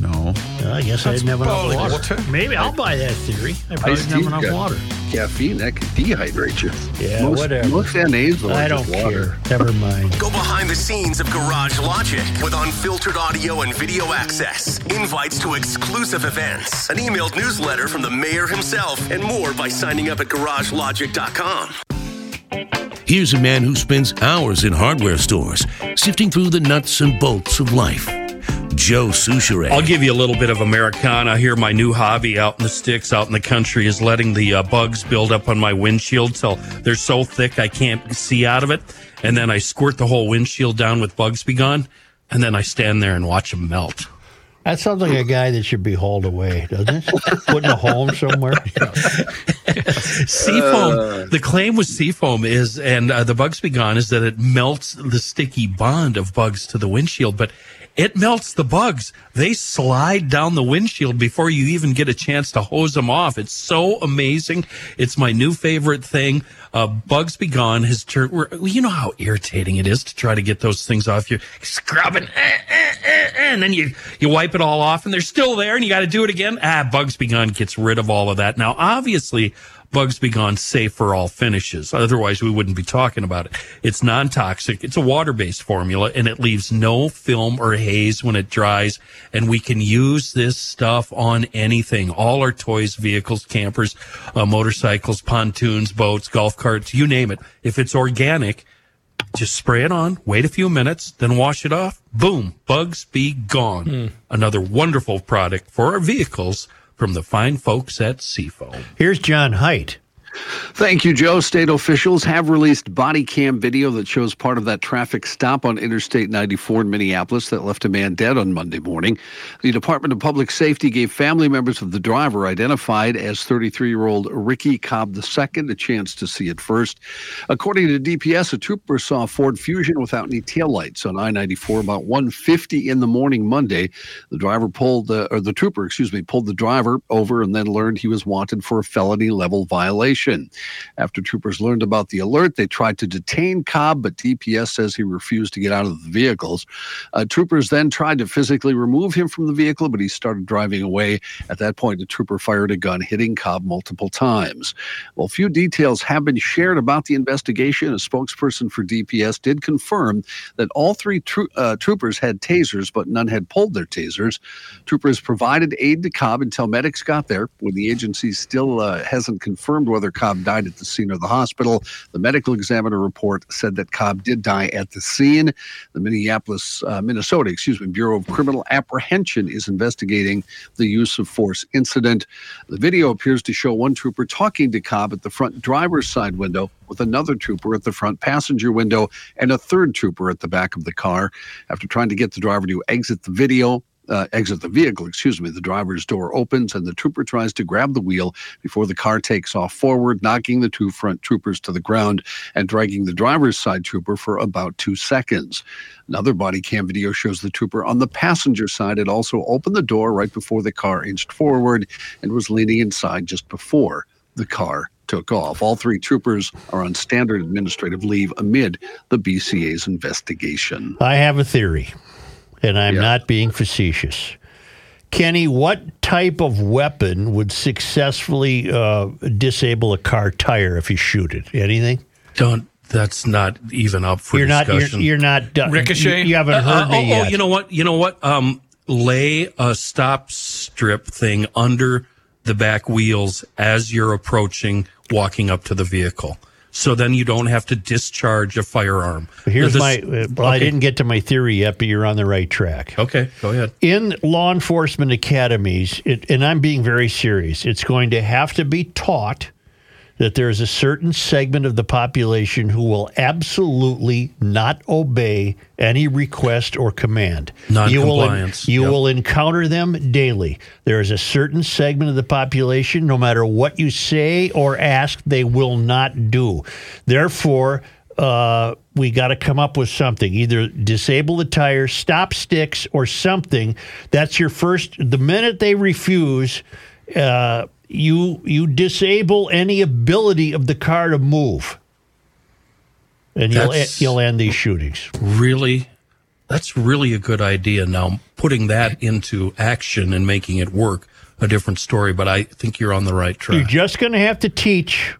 F: No.
A: Uh, I guess I didn't have enough water.
C: water.
A: Maybe I'll buy that theory. I probably
H: Iced
A: didn't have enough
H: got
A: water.
H: Caffeine that can dehydrate you.
A: Yeah,
H: most,
A: whatever.
H: Most NAs though
A: I don't
H: just water.
A: care. Never mind.
N: Go behind the scenes of Garage Logic with unfiltered audio and video access, invites to exclusive events, an emailed newsletter from the mayor himself, and more by signing up at garagelogic.com.
O: Here's a man who spends hours in hardware stores, sifting through the nuts and bolts of life. Joe Soucheray.
D: I'll give you a little bit of Americana here. My new hobby out in the sticks, out in the country, is letting the uh, bugs build up on my windshield till they're so thick I can't see out of it. And then I squirt the whole windshield down with Bugs Be Gone, and then I stand there and watch them melt.
A: That sounds like a guy that should be hauled away, doesn't it? Put in a home somewhere.
D: Seafoam. the claim with seafoam is, and uh, the Bugs Be Gone is that it melts the sticky bond of bugs to the windshield, but it melts the bugs. They slide down the windshield before you even get a chance to hose them off. It's so amazing. It's my new favorite thing. Uh, Bugs Be Gone has turned. You know how irritating it is to try to get those things off. You're scrubbing, eh, eh, eh, eh, and then you you wipe it all off, and they're still there, and you got to do it again. Ah, Bugs Be Gone gets rid of all of that. Now, obviously. Bugs Be Gone safe for all finishes. Otherwise, we wouldn't be talking about it. It's non-toxic. It's a water-based formula and it leaves no film or haze when it dries. And we can use this stuff on anything. All our toys, vehicles, campers, uh, motorcycles, pontoons, boats, golf carts, you name it. If it's organic, just spray it on, wait a few minutes, then wash it off. Boom, bugs be gone. Another wonderful product for our vehicles from the fine folks at Seafoam.
A: Here's John Heidt.
H: Thank you, Joe. State officials have released body cam video that shows part of that traffic stop on Interstate 94 in Minneapolis that left a man dead on Monday morning. The Department of Public Safety gave family members of the driver, identified as 33 year old Ricky Cobb II, a chance to see it first. According to DPS, a trooper saw a Ford Fusion without any taillights on I 94 about 1.50 in the morning Monday. The driver pulled, uh, or the trooper, excuse me, pulled the driver over and then learned he was wanted for a felony level violation. After troopers learned about the alert, they tried to detain Cobb, but DPS says he refused to get out of the vehicles. Uh, troopers then tried to physically remove him from the vehicle, but he started driving away. At that point, the trooper fired a gun, hitting Cobb multiple times. Well, few details have been shared about the investigation. A spokesperson for DPS did confirm that all three tro- uh, troopers had tasers, but none had pulled their tasers. Troopers provided aid to Cobb until medics got there. When the agency still uh, hasn't confirmed whether Cobb died at the scene of the hospital, the medical examiner report said that Cobb did die at the scene. The Minneapolis, uh, Minnesota, excuse me, Bureau of Criminal Apprehension is investigating the use of force incident. The video appears to show one trooper talking to Cobb at the front driver's side window with another trooper at the front passenger window and a third trooper at the back of the car. After trying to get the driver to exit the video, uh, exit the vehicle, excuse me, the driver's door opens and the trooper tries to grab the wheel before the car takes off forward, knocking the two front troopers to the ground and dragging the driver's side trooper for about two seconds. Another body cam video shows the trooper on the passenger side had also opened the door right before the car inched forward and was leaning inside just before the car took off. All three troopers are on standard administrative leave amid the BCA's investigation.
A: I have a theory, and I'm not being facetious. Kenny, what type of weapon would successfully uh, disable a car tire if you shoot it? Anything?
D: Don't. That's not even up for
A: you're not. You're,
D: discussion.
A: you're not. done. You, you haven't
D: Uh,
A: heard
D: uh,
A: me
D: oh,
A: yet.
D: Oh, you know what? You know what? Um, lay a stop strip thing under the back wheels as you're approaching, walking up to the vehicle. So then you don't have to discharge a firearm.
A: Here's
D: This-
A: my. Uh, well, I didn't get to my theory yet, but you're on the right track.
D: Okay, go ahead.
A: In law enforcement academies, it, and I'm being very serious, it's going to have to be taught that there's a certain segment of the population who will absolutely not obey any request or command. You will,
D: Non-compliance,
A: you
D: yep.
A: will encounter them daily. There is a certain segment of the population, no matter what you say or ask, they will not do. Therefore, uh, we got to come up with something. Either disable the tire, stop sticks, or something. That's your first. The minute they refuse, uh, you you disable any ability of the car to move, and you'll you'll end these shootings.
D: Really, that's really a good idea. Now, putting that into action and making it work, a different story. But I think you're on the right track.
A: You're just going to have to teach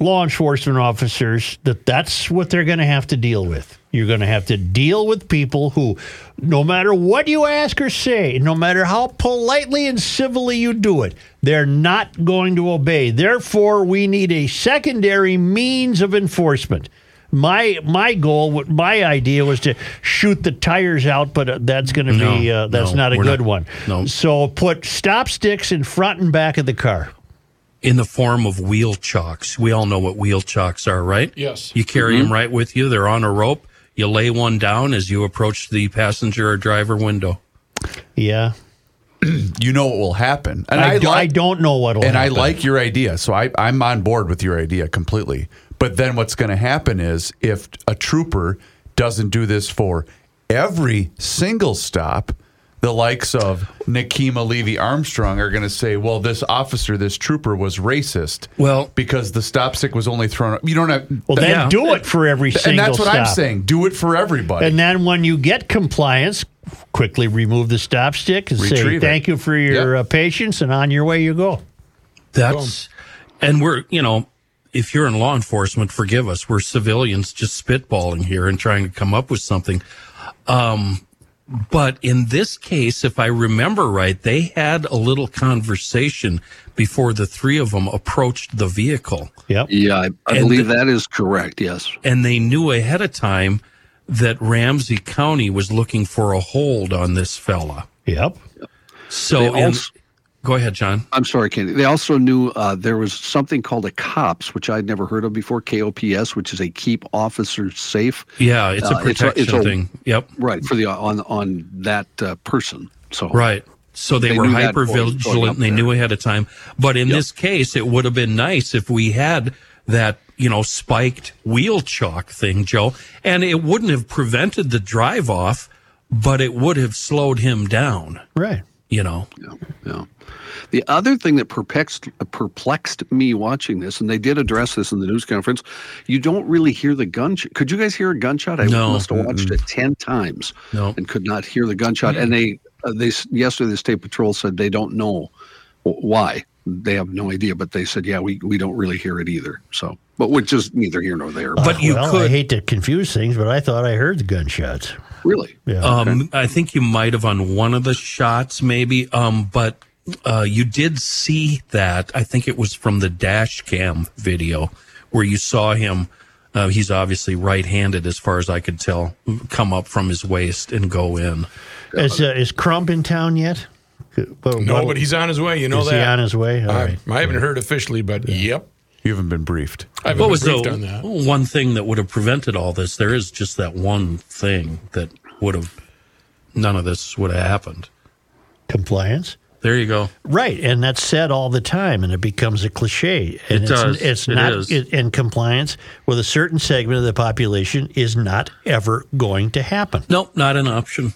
A: law enforcement officers that that's what they're going to have to deal with. You're going to have to deal with people who, no matter what you ask or say, no matter how politely and civilly you do it, they're not going to obey. Therefore, we need a secondary means of enforcement. My my goal, what my idea was to shoot the tires out, but uh, that's going to be uh, that's
D: no,
A: not a good
D: not.
A: one.
D: No.
A: So put stop sticks in front and back of the car.
D: In the form of wheel chocks. We all know what wheel chocks are, right?
C: Yes.
D: You carry
A: Mm-hmm.
D: them right with you. They're on a rope. You lay one down as you approach the passenger or driver window.
A: Yeah.
F: you know what will happen. And
A: I,
F: I,
A: do, I
F: like,
A: don't know what'll happen.
F: and I like your idea. So I, I'm on board with your idea completely. But then what's going to happen is if a trooper doesn't do this for every single stop, the likes of Nekima Levy Armstrong are going to say, well, this officer, this trooper was racist.
D: Well,
F: because the stop stick was only thrown. You don't have.
A: Well, then do it for every single
F: And that's what I'm saying. Do it for everybody.
A: And then when you get compliance, quickly remove the stop stick and say
F: Retrieve it.
A: thank you for your uh, patience, and on your way you go.
D: That's, and we're, you know, if you're in law enforcement, forgive us. We're civilians just spitballing here and trying to come up with something. Um, But in this case, if I remember right, they had a little conversation before the three of them approached the vehicle.
A: Yep.
H: Yeah, I, I believe
D: the-
H: that is correct. Yes.
D: And they knew ahead of time that Ramsey County was looking for a hold on this fella.
A: Yep.
D: So,
H: They
D: in-
H: also-
D: go ahead, John.
H: I'm sorry, Kenny. They also knew uh, there was something called a COPS, which I'd never heard of before. KOPS, which is a keep officers safe.
D: Yeah, it's a
H: Uh,
D: protection thing. Yep.
H: Right for the on on that uh, person. So
D: Right. So they,
H: They
D: were hyper
H: going- going up
D: vigilant and they knew ahead of time. But in this case, it would have been nice if we had that, you know, spiked wheel chalk thing, Joe, and it wouldn't have prevented the drive off, but it would have slowed him down,
A: Right.
D: you know.
H: Yeah. Yeah. The other thing that perplexed perplexed me watching this, and they did address this in the news conference, you don't really hear the gunshot. Could you guys hear a gunshot? I
D: No.
H: must have watched it ten times
D: No.
H: and could not hear the gunshot. And they uh, they yesterday the state patrol said they don't know why. They have no idea, but they said, yeah, we, we don't really hear it either. So, but which is neither here nor there.
D: But you
A: well, I hate to confuse things, but I thought I heard the gunshots.
H: really,
A: Yeah.
D: Um, I think you might have on one of the shots, maybe. Um, but uh, you did see that. I think it was from the dash cam video where you saw him. Uh, he's obviously right-handed, as far as I could tell. Come up from his waist and go in.
A: Is, uh, is Crump in town yet? Well,
C: No,
A: well,
C: but he's on his way. You know
A: is
C: that.
A: he on his way? All
C: I,
A: right.
C: I haven't heard officially, but yep.
F: You haven't been briefed.
C: I haven't
D: What
C: been
D: was
C: briefed
D: the
C: on that.
D: one thing that would have prevented all this? There is just that one thing that would have. None of this would have happened.
A: Compliance.
D: There you go.
A: Right, and that's said all the time, and it becomes a cliche. And
D: It
A: it's,
D: does.
A: It's
D: It
A: not. It, and compliance with a certain segment of the population is not ever going to happen.
D: Nope, not an option.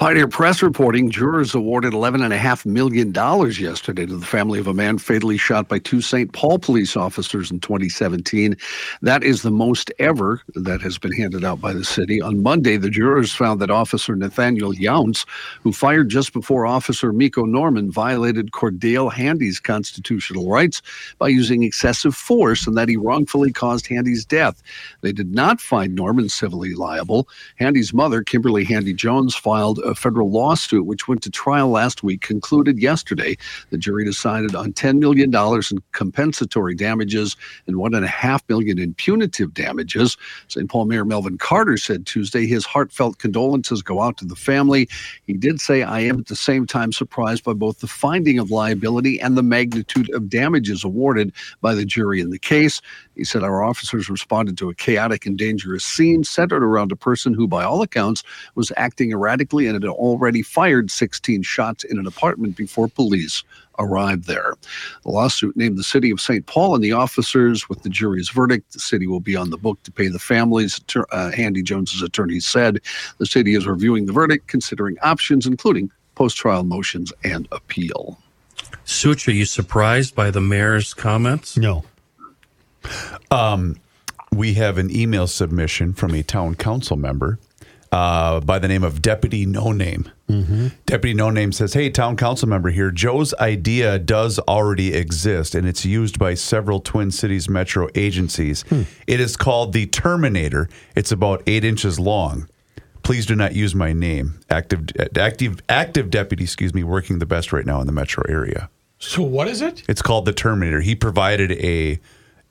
H: Pioneer Press reporting jurors awarded $11.5 million yesterday to the family of a man fatally shot by two St. Paul police officers in 2017. That is the most ever that has been handed out by the city. On Monday, the jurors found that Officer Nathaniel Younce, who fired just before Officer Mikko Norman, violated Cordell Handy's constitutional rights by using excessive force and that he wrongfully caused Handy's death. They did not find Norman civilly liable. Handy's mother, Kimberly Handy Jones, filed a federal lawsuit which went to trial last week, concluded yesterday. The jury decided on $10 million in compensatory damages and 1.5 million in punitive damages. St. Paul Mayor Melvin Carter said Tuesday his heartfelt condolences go out to the family. He did say, I am at the same time surprised by both the finding of liability and the magnitude of damages awarded by the jury in the case. He said, Our officers responded to a chaotic and dangerous scene centered around a person who, by all accounts, was acting erratically and had already fired 16 shots in an apartment before police arrived there. The lawsuit named the city of St. Paul and the officers with the jury's verdict. The city will be on the book to pay the families. Uh, Handy Jones's attorney said the city is reviewing the verdict, considering options, including post-trial motions and appeal.
D: Such, are you surprised by the mayor's comments?
A: No.
F: Um, we have an email submission from a town council member uh, by the name of Deputy No Name. Deputy No Name says, Hey, town council member here. Joe's idea does already exist and it's used by several Twin Cities metro agencies. It is called the Terminator. It's about eight inches long. Please do not use my name. Active, active, active deputy, excuse me, working the best right now in the metro area.
C: So what is it?
F: It's called the Terminator. He provided a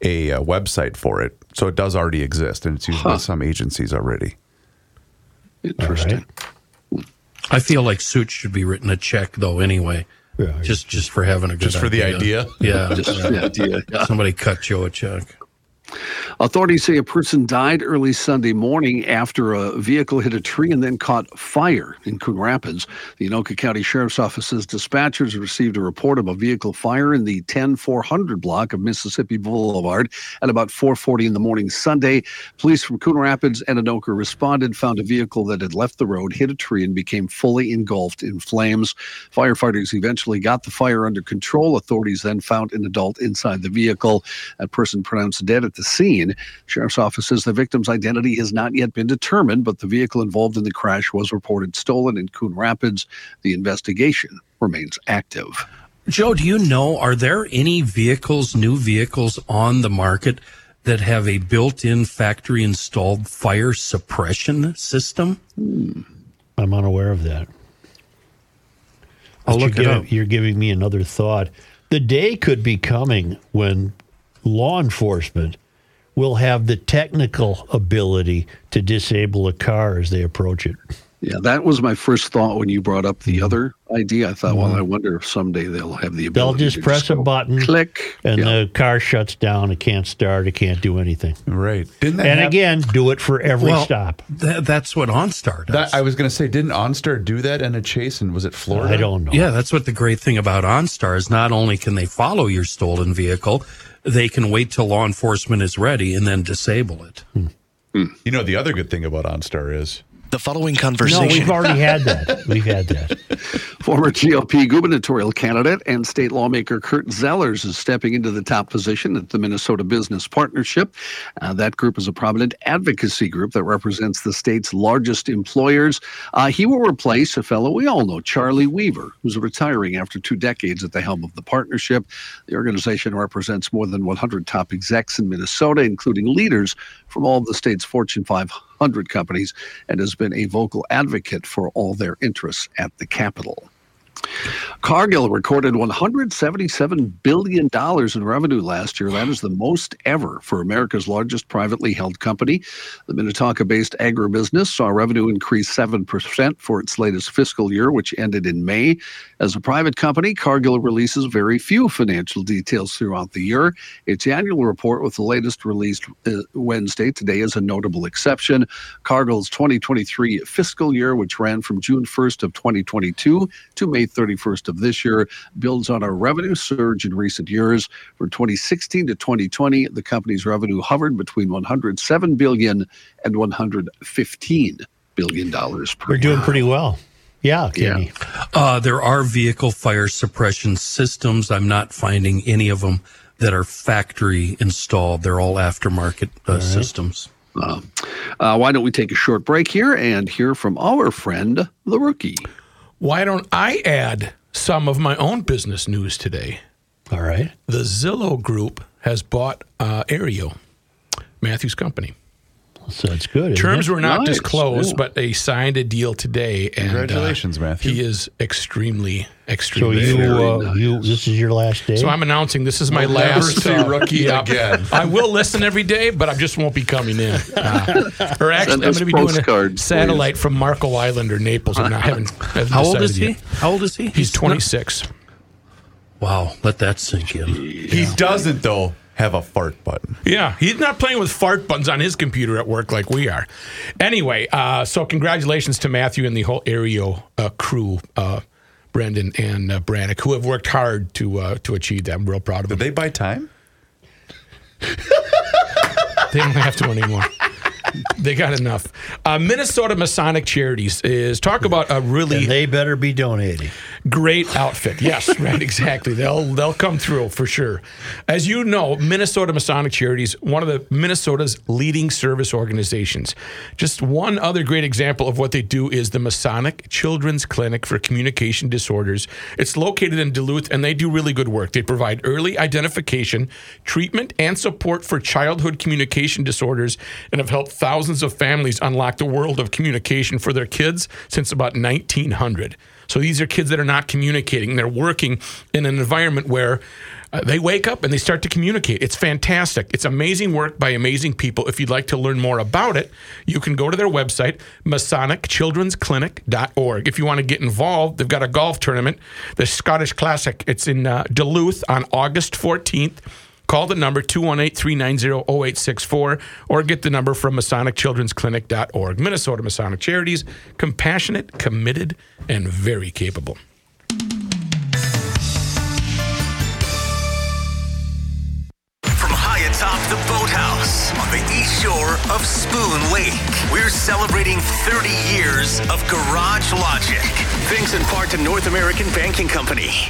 F: a, uh website for it, so it does already exist, and it's used by some agencies already.
H: Interesting.
D: I feel like Suits should be written a check though. Anyway, just just for having a good
F: Just for the idea?
D: Yeah,
H: Just for the idea, yeah.
D: Somebody cut Joe a check.
H: Authorities say a person died early Sunday morning after a vehicle hit a tree and then caught fire in Coon Rapids. The Anoka County Sheriff's Office's dispatchers received a report of a vehicle fire in the 10400 block of Mississippi Boulevard at about 4:40 in the morning Sunday. Police from Coon Rapids and Anoka responded, found a vehicle that had left the road, hit a tree, and became fully engulfed in flames. Firefighters eventually got the fire under control. Authorities then found an adult inside the vehicle. That person pronounced dead at the scene. Sheriff's Office says the victim's identity has not yet been determined, but the vehicle involved in the crash was reported stolen in Coon Rapids. The investigation remains active.
D: Joe, do you know are there any vehicles, new vehicles on the market that have a built-in factory installed fire suppression system? Hmm.
A: I'm unaware of that.
D: I'll
A: But
D: look
A: you're
D: it
A: giving-
D: up.
A: You're giving me another thought. The day could be coming when law enforcement will have the technical ability to disable a car as they approach it.
H: Yeah, that was my first thought when you brought up
A: Mm-hmm.
H: the other idea. I thought, well, I wonder if someday they'll have the ability.
A: They'll just
H: to
A: press a
H: go
A: button,
H: click,
A: and
H: yeah.
A: the car shuts down. It can't start. It can't do anything.
F: Right. Didn't that
A: And
F: hap-
A: again, do it for every
D: Well,
A: stop.
D: That, that's what OnStar does.
F: That, I was going to say, didn't OnStar do that in a chase? And was it Florida?
A: I don't know.
D: Yeah, that's what the great thing about OnStar is. Not only can they follow your stolen vehicle, they can wait till law enforcement is ready and then disable it. Hmm. Hmm.
F: You know, the other good thing about OnStar is
E: The following conversation.
A: No,
E: conversation.
A: we've already had that. We've had that.
H: Former GOP gubernatorial candidate and state lawmaker Kurt Zellers is stepping into the top position at the Minnesota Business Partnership. Uh, that group is a prominent advocacy group that represents the state's largest employers. Uh, he will replace a fellow we all know, Charlie Weaver, who's retiring after two decades at the helm of the partnership. The organization represents more than 100 top execs in Minnesota, including leaders from all of the state's Fortune 500 companies, and has been a vocal advocate for all their interests at the Capitol. Cargill recorded $177 billion in revenue last year. That is the most ever for America's largest privately held company. The Minnetonka based agribusiness saw revenue increase 7% for its latest fiscal year, which ended in May. As a private company, Cargill releases very few financial details throughout the year. Its annual report, with the latest released uh, Wednesday, today is a notable exception. Cargill's 2023 fiscal year, which ran from June 1st of 2022 to May 31st of this year, builds on a revenue surge in recent years. From 2016 to 2020, the company's revenue hovered between 107 billion and 115 billion dollars per
A: We're doing pretty well. Yeah, Kenny.
D: Uh, there are vehicle fire suppression systems. I'm not finding any of them that are factory installed. They're all aftermarket uh, systems.
H: Uh, uh, why don't we take a short break here and hear from our friend, the rookie?
C: Why don't I add some of my own business news today?
A: All right.
C: The Zillow Group has bought uh, Aryeo, Matthew's company.
A: So it's good.
C: Terms
A: it?
C: were not
A: Nice.
C: disclosed,
A: Yeah.
C: but they signed a deal today. And, uh,
F: Congratulations, Matthew.
C: He is extremely, extremely.
A: So
C: extremely.
A: you, uh, you, this is your last day.
C: So I'm announcing this is my
F: We'll never
C: last
F: see
C: uh,
F: Rookie
C: yeah.
F: again.
C: I will listen every day, but I just won't be coming in. Uh, or actually, I'm going to be doing a
H: postcards,
C: satellite from Marco Island or Naples. I'm not haven't
D: How old
C: decided
D: is he? How old is he?
C: He's 26.
D: Wow, let that sink in.
F: he doesn't though have a fart button.
C: Yeah, he's not playing with fart buttons on his computer at work like we are. Anyway, uh, so congratulations to Matthew and the whole Aryeo uh, crew, uh, Brendan and uh, Brannick, who have worked hard to uh, to achieve that. I'm real proud of them.
F: Did they buy time?
C: They don't have to anymore. they got enough. Uh, Minnesota Masonic Charities is talk about a really
A: And they better be donating.
C: great outfit. Yes, right, exactly. They'll they'll come through for sure. As you know, Minnesota Masonic Charities, one of the Minnesota's leading service organizations. Just one other great example of what they do is the Masonic Children's Clinic for Communication Disorders. It's located in Duluth and they do really good work. They provide early identification, treatment, and support for childhood communication disorders and have helped thousands of families unlock the world of communication for their kids since about 1900. So these are kids that are not communicating. They're working in an environment where uh, they wake up and they start to communicate. It's fantastic. It's amazing work by amazing people. If you'd like to learn more about it, you can go to their website, MasonicChildren'sClinic.org. If you want to get involved, they've got a golf tournament, the Scottish Classic. It's in uh, Duluth on August 14th. Call the number 218 390 0864 or get the number from MasonicChildren'sClinic.org. Minnesota Masonic Charities, compassionate, committed, and very capable.
N: From high atop the boathouse on the east shore of Spoon Lake, we're celebrating 30 years of Garage Logic. Thanks in part to North American Banking Company.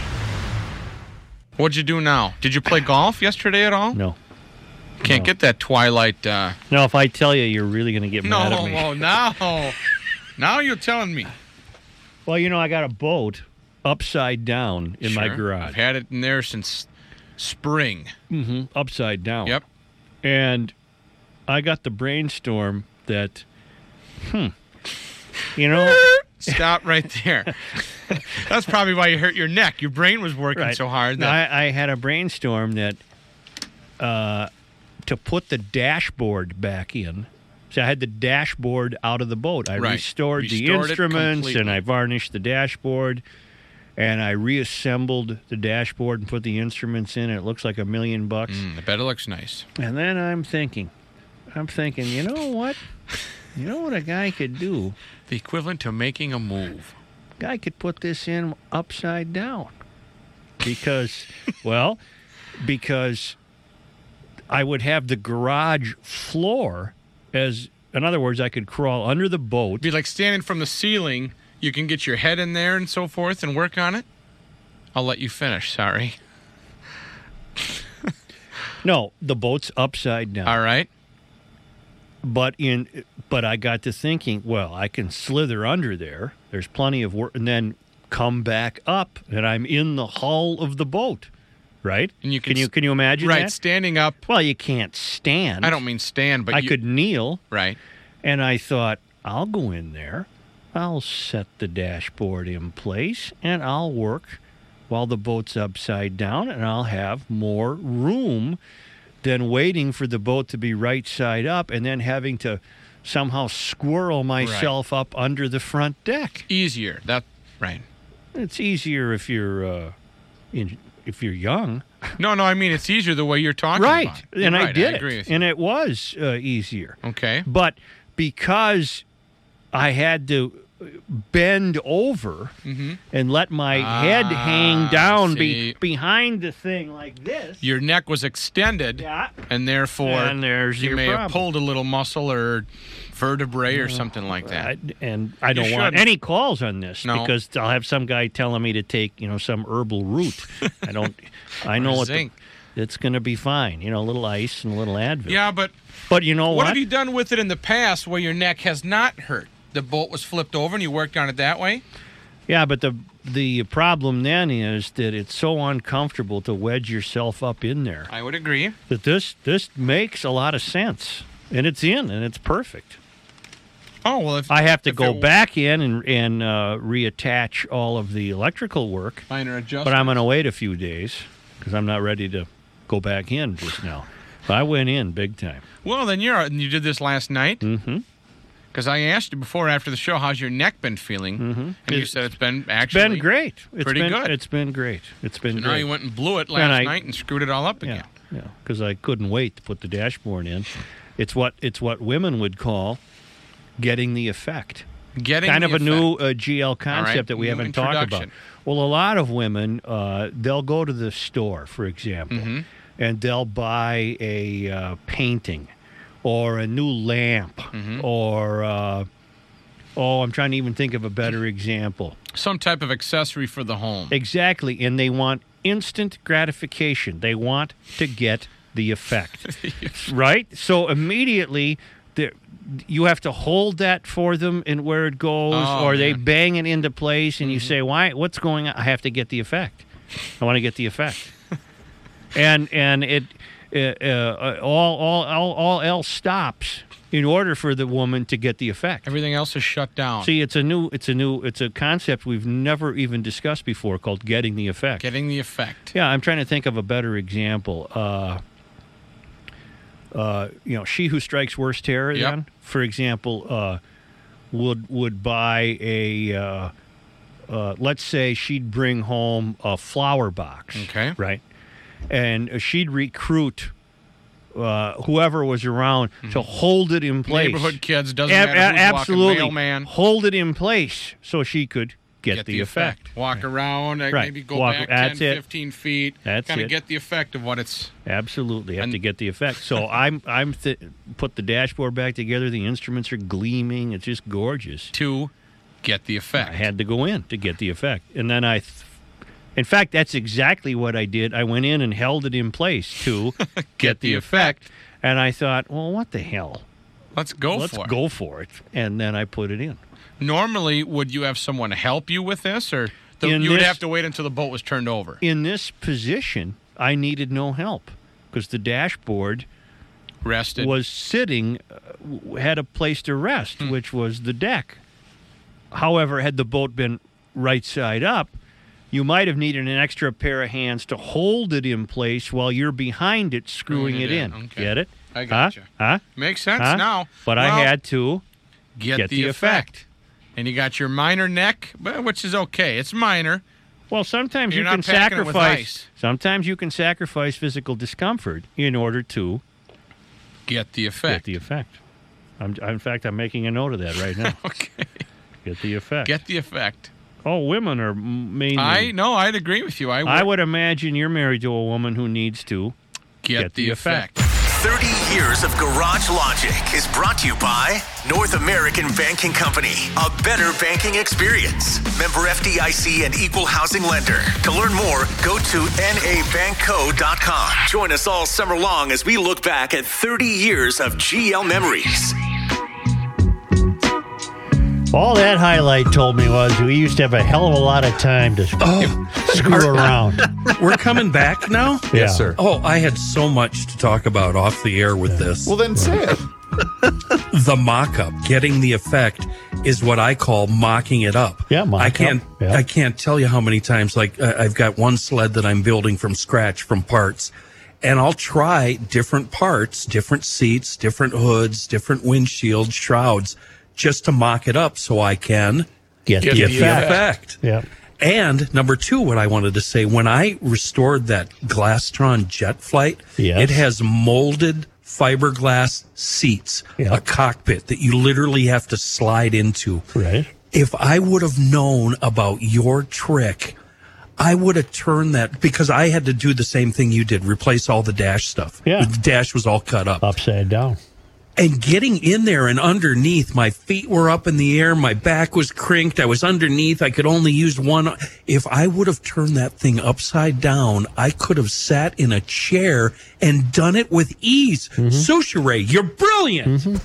P: What'd you do now? Did you play golf yesterday at all?
A: No.
P: Can't get that twilight. Uh,
A: No, if I tell you, you're really going to get
P: no,
A: mad at me.
P: oh, now, now you're telling me.
A: Well, you know, I got a boat upside down in my
P: Sure.
A: garage.
P: I've had it in there since spring.
A: hmm upside down.
P: Yep.
A: And I got the brainstorm that, hmm, you know,
P: Stop right there. That's probably why you hurt your neck. Your brain was working
A: Right.
P: so hard
A: No,
P: that
A: I, I had a brainstorm that uh, to put the dashboard back in. So I had the dashboard out of the boat. I
P: Right.
A: restored, the
P: Restored it
A: instruments and. I varnished the dashboard and I reassembled the dashboard and put the instruments in. It looks like a million bucks.
P: Mm, I bet it looks nice.
A: And then I'm thinking, I'm thinking, you know what? You know what a guy could do?
P: The equivalent to making a move.
A: Guy could put this in upside down. Because, well, because I would have the garage floor as, in other words, I could crawl under the boat.
P: Be like standing from the ceiling. You can get your head in there and so forth and work on it. I'll let you finish. Sorry.
A: No, the boat's upside down.
P: All right.
A: But in, but I got to thinking, well, I can slither under there. There's plenty of work, and then come back up, and I'm in the hull of the boat, right?
P: And you
A: can,
P: can
A: you can you imagine
P: Right,
A: that?
P: standing up.
A: Well, you can't stand.
P: I don't mean stand, but
A: I
P: you-
A: could kneel.
P: Right.
A: And I thought, I'll go in there, I'll set the dashboard in place, and I'll work while the boat's upside down, and I'll have more room than waiting for the boat to be right side up and then having to somehow squirrel myself up under the front deck.
P: Easier. That right.
A: It's easier if you're uh, in, if you're young.
P: No, no. I mean it's easier the way you're talking
A: right.
P: about. it.
A: And I did it.
P: with you.
A: And it was uh, easier.
P: Okay.
A: But because I had to bend over and let my head hang down be,
P: Mm-hmm. Ah,
A: behind the thing like this.
P: Your neck was extended,
A: Yeah.
P: and therefore
A: And
P: you may have pulled a little muscle or vertebrae or something like that.
A: I, and I don't want any calls on this
P: No.
A: because I'll have some guy telling me to take, you know, some herbal root. I don't. I know what the, it's going to be fine. You know, a little ice and a little Advil.
P: Yeah, but
A: But you know
P: what
A: what?
P: have you done with it in the past where your neck has not hurt? The bolt was flipped over and you worked on it that way.
A: Yeah, but the the problem then is that it's so uncomfortable to wedge yourself up in there.
P: I would agree.
A: That this this makes a lot of sense, and it's in, and it's perfect.
P: Oh well, if
A: I have to go
P: it-
A: back in and and uh, reattach all of the electrical work,
P: minor adjustments.
A: but I'm going to wait a few days because I'm not ready to go back in just now. But I went in big time.
P: Well, then you're and you did this last night.
A: Mm-hmm.
P: Because I asked you before after the show, how's your neck been feeling? Mm-hmm. And you said it's been
A: It's
P: actually
A: been great. It's
P: pretty
A: been,
P: good.
A: It's been great. It's been
P: So
A: great.
P: now you went and blew it last
A: I-
P: night and screwed it all up again.
A: Yeah, because I couldn't wait to put the dashboard in. It's what it's what women would call getting the effect.
P: Getting
A: kind of a new uh, GL concept
P: right,
A: that we haven't talked about. Well, a lot of women uh, they'll go to the store, for example,
P: Mm-hmm.
A: and they'll buy a uh, painting or a new lamp
P: Mm-hmm.
A: or uh, oh, I'm trying to even think of a better example.
P: Some type of accessory for the home.
A: Exactly, and they want instant gratification. They want to get the effect, right? So immediately, you have to hold that for them and where it goes,
P: Oh,
A: or they bang it into place, and you
P: Mm-hmm.
A: say, "Why? What's going on?" I have to get the effect. I want to get the effect, and and it all, all all all else stops in order for the woman to get the effect.
P: Everything else is shut down.
A: See, it's a new, it's a new, it's a concept we've never even discussed before called getting the effect.
P: Getting the effect.
A: Yeah, I'm trying to think of a better example. Uh, uh, you know, she who strikes worst terror.
P: Yep.
A: Then, for example, uh, would would buy a. Uh, uh, let's say she'd bring home a flower box.
P: Okay.
A: Right. And she'd recruit uh, whoever was around to hold it in place.
P: Mm-hmm. Neighborhood kids, doesn't
A: Ab-
P: matter who's walking,
A: absolutely.
P: mailman.
A: Hold it in place so she could get, the, effect.
P: Walk around, uh,
A: Right.
P: maybe go
A: Walk-
P: back
A: that's
P: 10,
A: it.
P: 15 feet.
A: That's
P: kind of get the effect of what it's.
A: Absolutely, have to get the effect. So I'm I'm th- put the dashboard back together. The instruments are gleaming. It's just gorgeous.
P: To get the effect.
A: I had to go in to get the effect, and then I. Th- in fact, that's exactly what I did. I went in and held it in place to get,
P: the effect.
A: And I thought, well, what the hell?
P: Let's go
A: Let's
P: for it.
A: go for it. And then I put it in.
P: Normally, would you have someone help you with this, or the, you would
A: this-
P: have to wait until the boat was turned over?
A: In this position, I needed no help because the dashboard
P: Rested.
A: was sitting, uh, had a place to rest,
P: Hmm.
A: which was the deck. however, had the boat been right side up, you might have needed an extra pair of hands to hold it in place while you're behind it, screwing
P: Screwing
A: it, in.
P: in, okay.
A: Get it?
P: I
A: Huh?
P: gotcha.
A: Huh?
P: Makes sense
A: Huh?
P: now.
A: But
P: Well,
A: I had to
P: get, the, effect. And you got your minor neck, which is okay. It's minor.
A: Well, sometimes
P: You're
A: you can
P: packing it with
A: sacrifice.
P: ice.
A: Sometimes you can sacrifice physical discomfort in order to
P: Get the effect.
A: get the effect. I'm, in fact, I'm making a note of that right now.
P: okay.
A: Get the effect.
P: Get the effect.
A: Oh, women are m- mainly.
P: I no, I'd agree with you. I would,
A: I would imagine you're married to a woman who needs to
P: get,
A: get
P: the,
A: the
P: effect.
N: 30 years of Garage Logic is brought to you by North American Banking Company, a better banking experience. Member FDIC and equal housing lender. To learn more, go to nabankco.com. Join us all summer long as we look back at 30 years of GL memories.
A: All that highlight told me was we used to have a hell of a lot of time to screw around.
D: We're coming back now?
A: Yeah. Yes,
F: sir.
D: Oh, I had so much to talk about off the air with this.
F: Well, then say it.
D: the mock up, getting the effect is what I call mocking it up.
A: Yeah, mock
D: I can't
A: up, yeah.
D: I can't tell you how many times like uh, I've got one sled that I'm building from scratch from parts and I'll try different parts, different seats, different hoods, different windshield shrouds just to mock it up so I can
A: Get,
P: Get
A: the
P: the
A: effect.
D: effect.
A: Yeah.
D: And number two, what I wanted to say, when I restored that Glastron jet flight,
A: Yes.
D: it has molded fiberglass seats,
A: Yeah.
D: a cockpit that you literally have to slide into.
A: Right.
D: If I would have known about your trick, I would have turned that because I had to do the same thing you did, replace all the dash stuff.
A: Yeah.
D: The dash was all cut up.
A: Upside down.
D: And getting in there and underneath, my feet were up in the air, my back was crinked, I was underneath, I could only use one. If I would have turned that thing upside down, I could have sat in a chair and done it with ease. Mm-hmm. Soucheray, you're brilliant. Mm-hmm.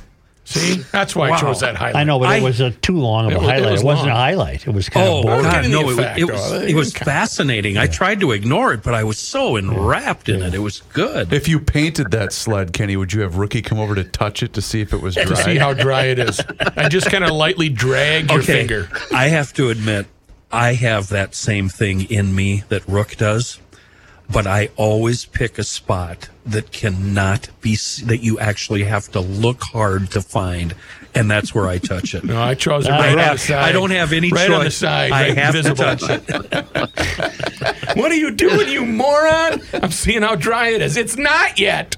C: See, that's why I
D: Wow.
C: chose that highlight.
A: I know, but
D: I-
A: it was a too long of a
C: It was- it
A: highlight. It,
C: was
A: was not a highlight. It was kind
D: Oh
A: of boring.
D: God,
C: getting
D: no!
C: the
D: It, it was it was fascinating. I tried to ignore it, but I was so enwrapped in it. It was good.
F: If you painted that sled, Kenny, would you have Rookie come over to touch it to see if it was dry?
C: to see how dry it is. I just kind of lightly drag your finger.
D: I have to admit, I have that same thing in me that Rook does, but I always pick a spot that cannot be that you actually have to look hard to find, and that's where I touch it.
C: No, I chose it
D: I
C: right on the
D: have-
C: side.
D: I don't have any
C: right on the side.
D: I
C: right
D: have to touch it.
C: what are you doing, you moron? I'm seeing how dry it is. It's not yet.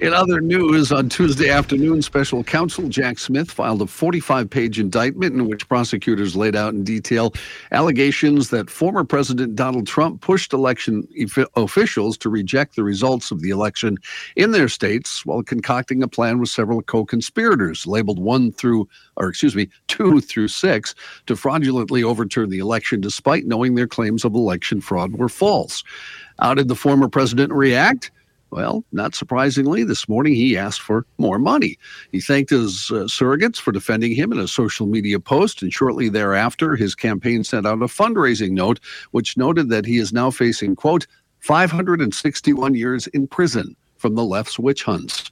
H: In other news, on Tuesday afternoon, special counsel Jack Smith filed a 45 page indictment in which prosecutors laid out in detail allegations that former President Donald Trump pushed election officials to reject the results of the election in their states while concocting a plan with several co conspirators, labeled one through, or excuse me, two through six, to fraudulently overturn the election despite knowing their claims of election fraud were false. How did the former president react? Well, not surprisingly, this morning he asked for more money. He thanked his uh, surrogates for defending him in a social media post, and shortly thereafter, his campaign sent out a fundraising note which noted that he is now facing, quote, 561 years in prison from the left's witch hunts.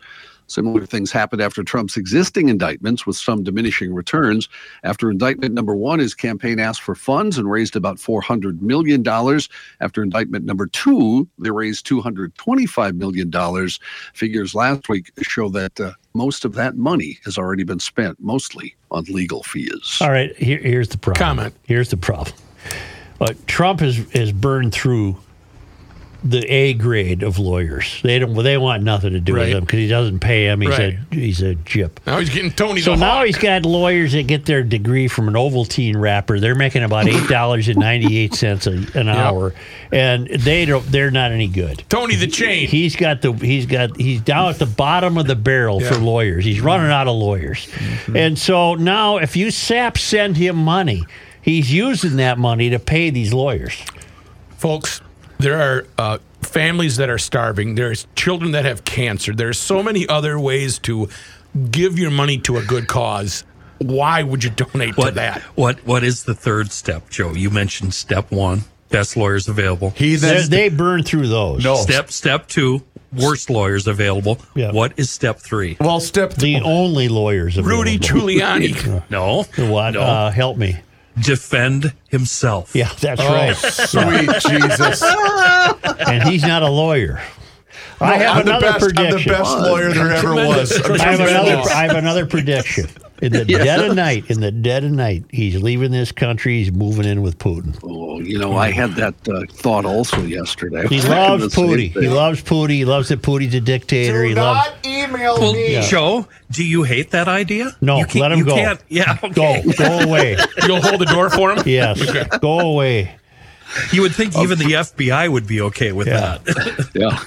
H: Similar things happened after Trump's existing indictments with some diminishing returns. After indictment number one, his campaign asked for funds and raised about $400 million. After indictment number two, they raised $225 million. Figures last week show that uh, most of that money has already been spent, mostly on legal fees.
A: All right, here, here's the problem.
C: Comment.
A: Here's the problem. Uh, Trump has, has burned through the A grade of lawyers. They don't. They want nothing to do with him because he doesn't pay him. He's
C: Right.
A: a he's a jip.
C: Now he's getting Tony
A: So now
C: Hawk.
A: he's got lawyers that get their degree from an Ovaltine wrapper. They're making about eight dollars and ninety eight cents an hour, and they don't. They're not any good.
C: Tony the Chain.
A: He's got the he's got he's down at the bottom of the barrel for lawyers. He's running out of lawyers, mm-hmm. and so now if you sap send him money, he's using that money to pay these lawyers.
C: Folks, there are uh, families that are starving. There's children that have cancer. There's so many other ways to give your money to a good cause. Why would you donate to that?
D: what what is the third step, Joe? You mentioned step one, best lawyers available.
F: He
A: They,
F: then
A: they burn through those.
F: no
D: Step step two, worst lawyers available.
A: Yeah.
D: What is step three?
F: Well, step
A: The only lawyers. Available. Rudy.
C: Giuliani.
D: No.
A: What?
D: No.
A: Uh, help me.
D: Defend himself.
A: Yeah, that's
C: Oh,
A: right.
F: Sweet Jesus.
A: And he's not a lawyer. I have
F: I'm the
A: another
F: best, I'm the best lawyer there ever was. I'm
A: have another. I have another prediction. In the
H: Yes.
A: dead of night, in the dead of night, he's leaving this country. He's moving in with Putin.
H: Oh, you know, I had that uh, thought also yesterday.
A: He loves Putin. He loves Putin. He loves that Putin's a dictator. he loves.
F: email
D: Well,
A: Yeah.
D: Joe, do you hate that idea?
A: No,
D: you can't-
A: let him
D: you
A: go.
D: Can't, yeah, okay.
A: Go, go away.
C: You'll hold the door for him?
A: Yes, go away.
D: You would think even the FBI would be okay with
A: Yeah.
D: that.
H: Yeah.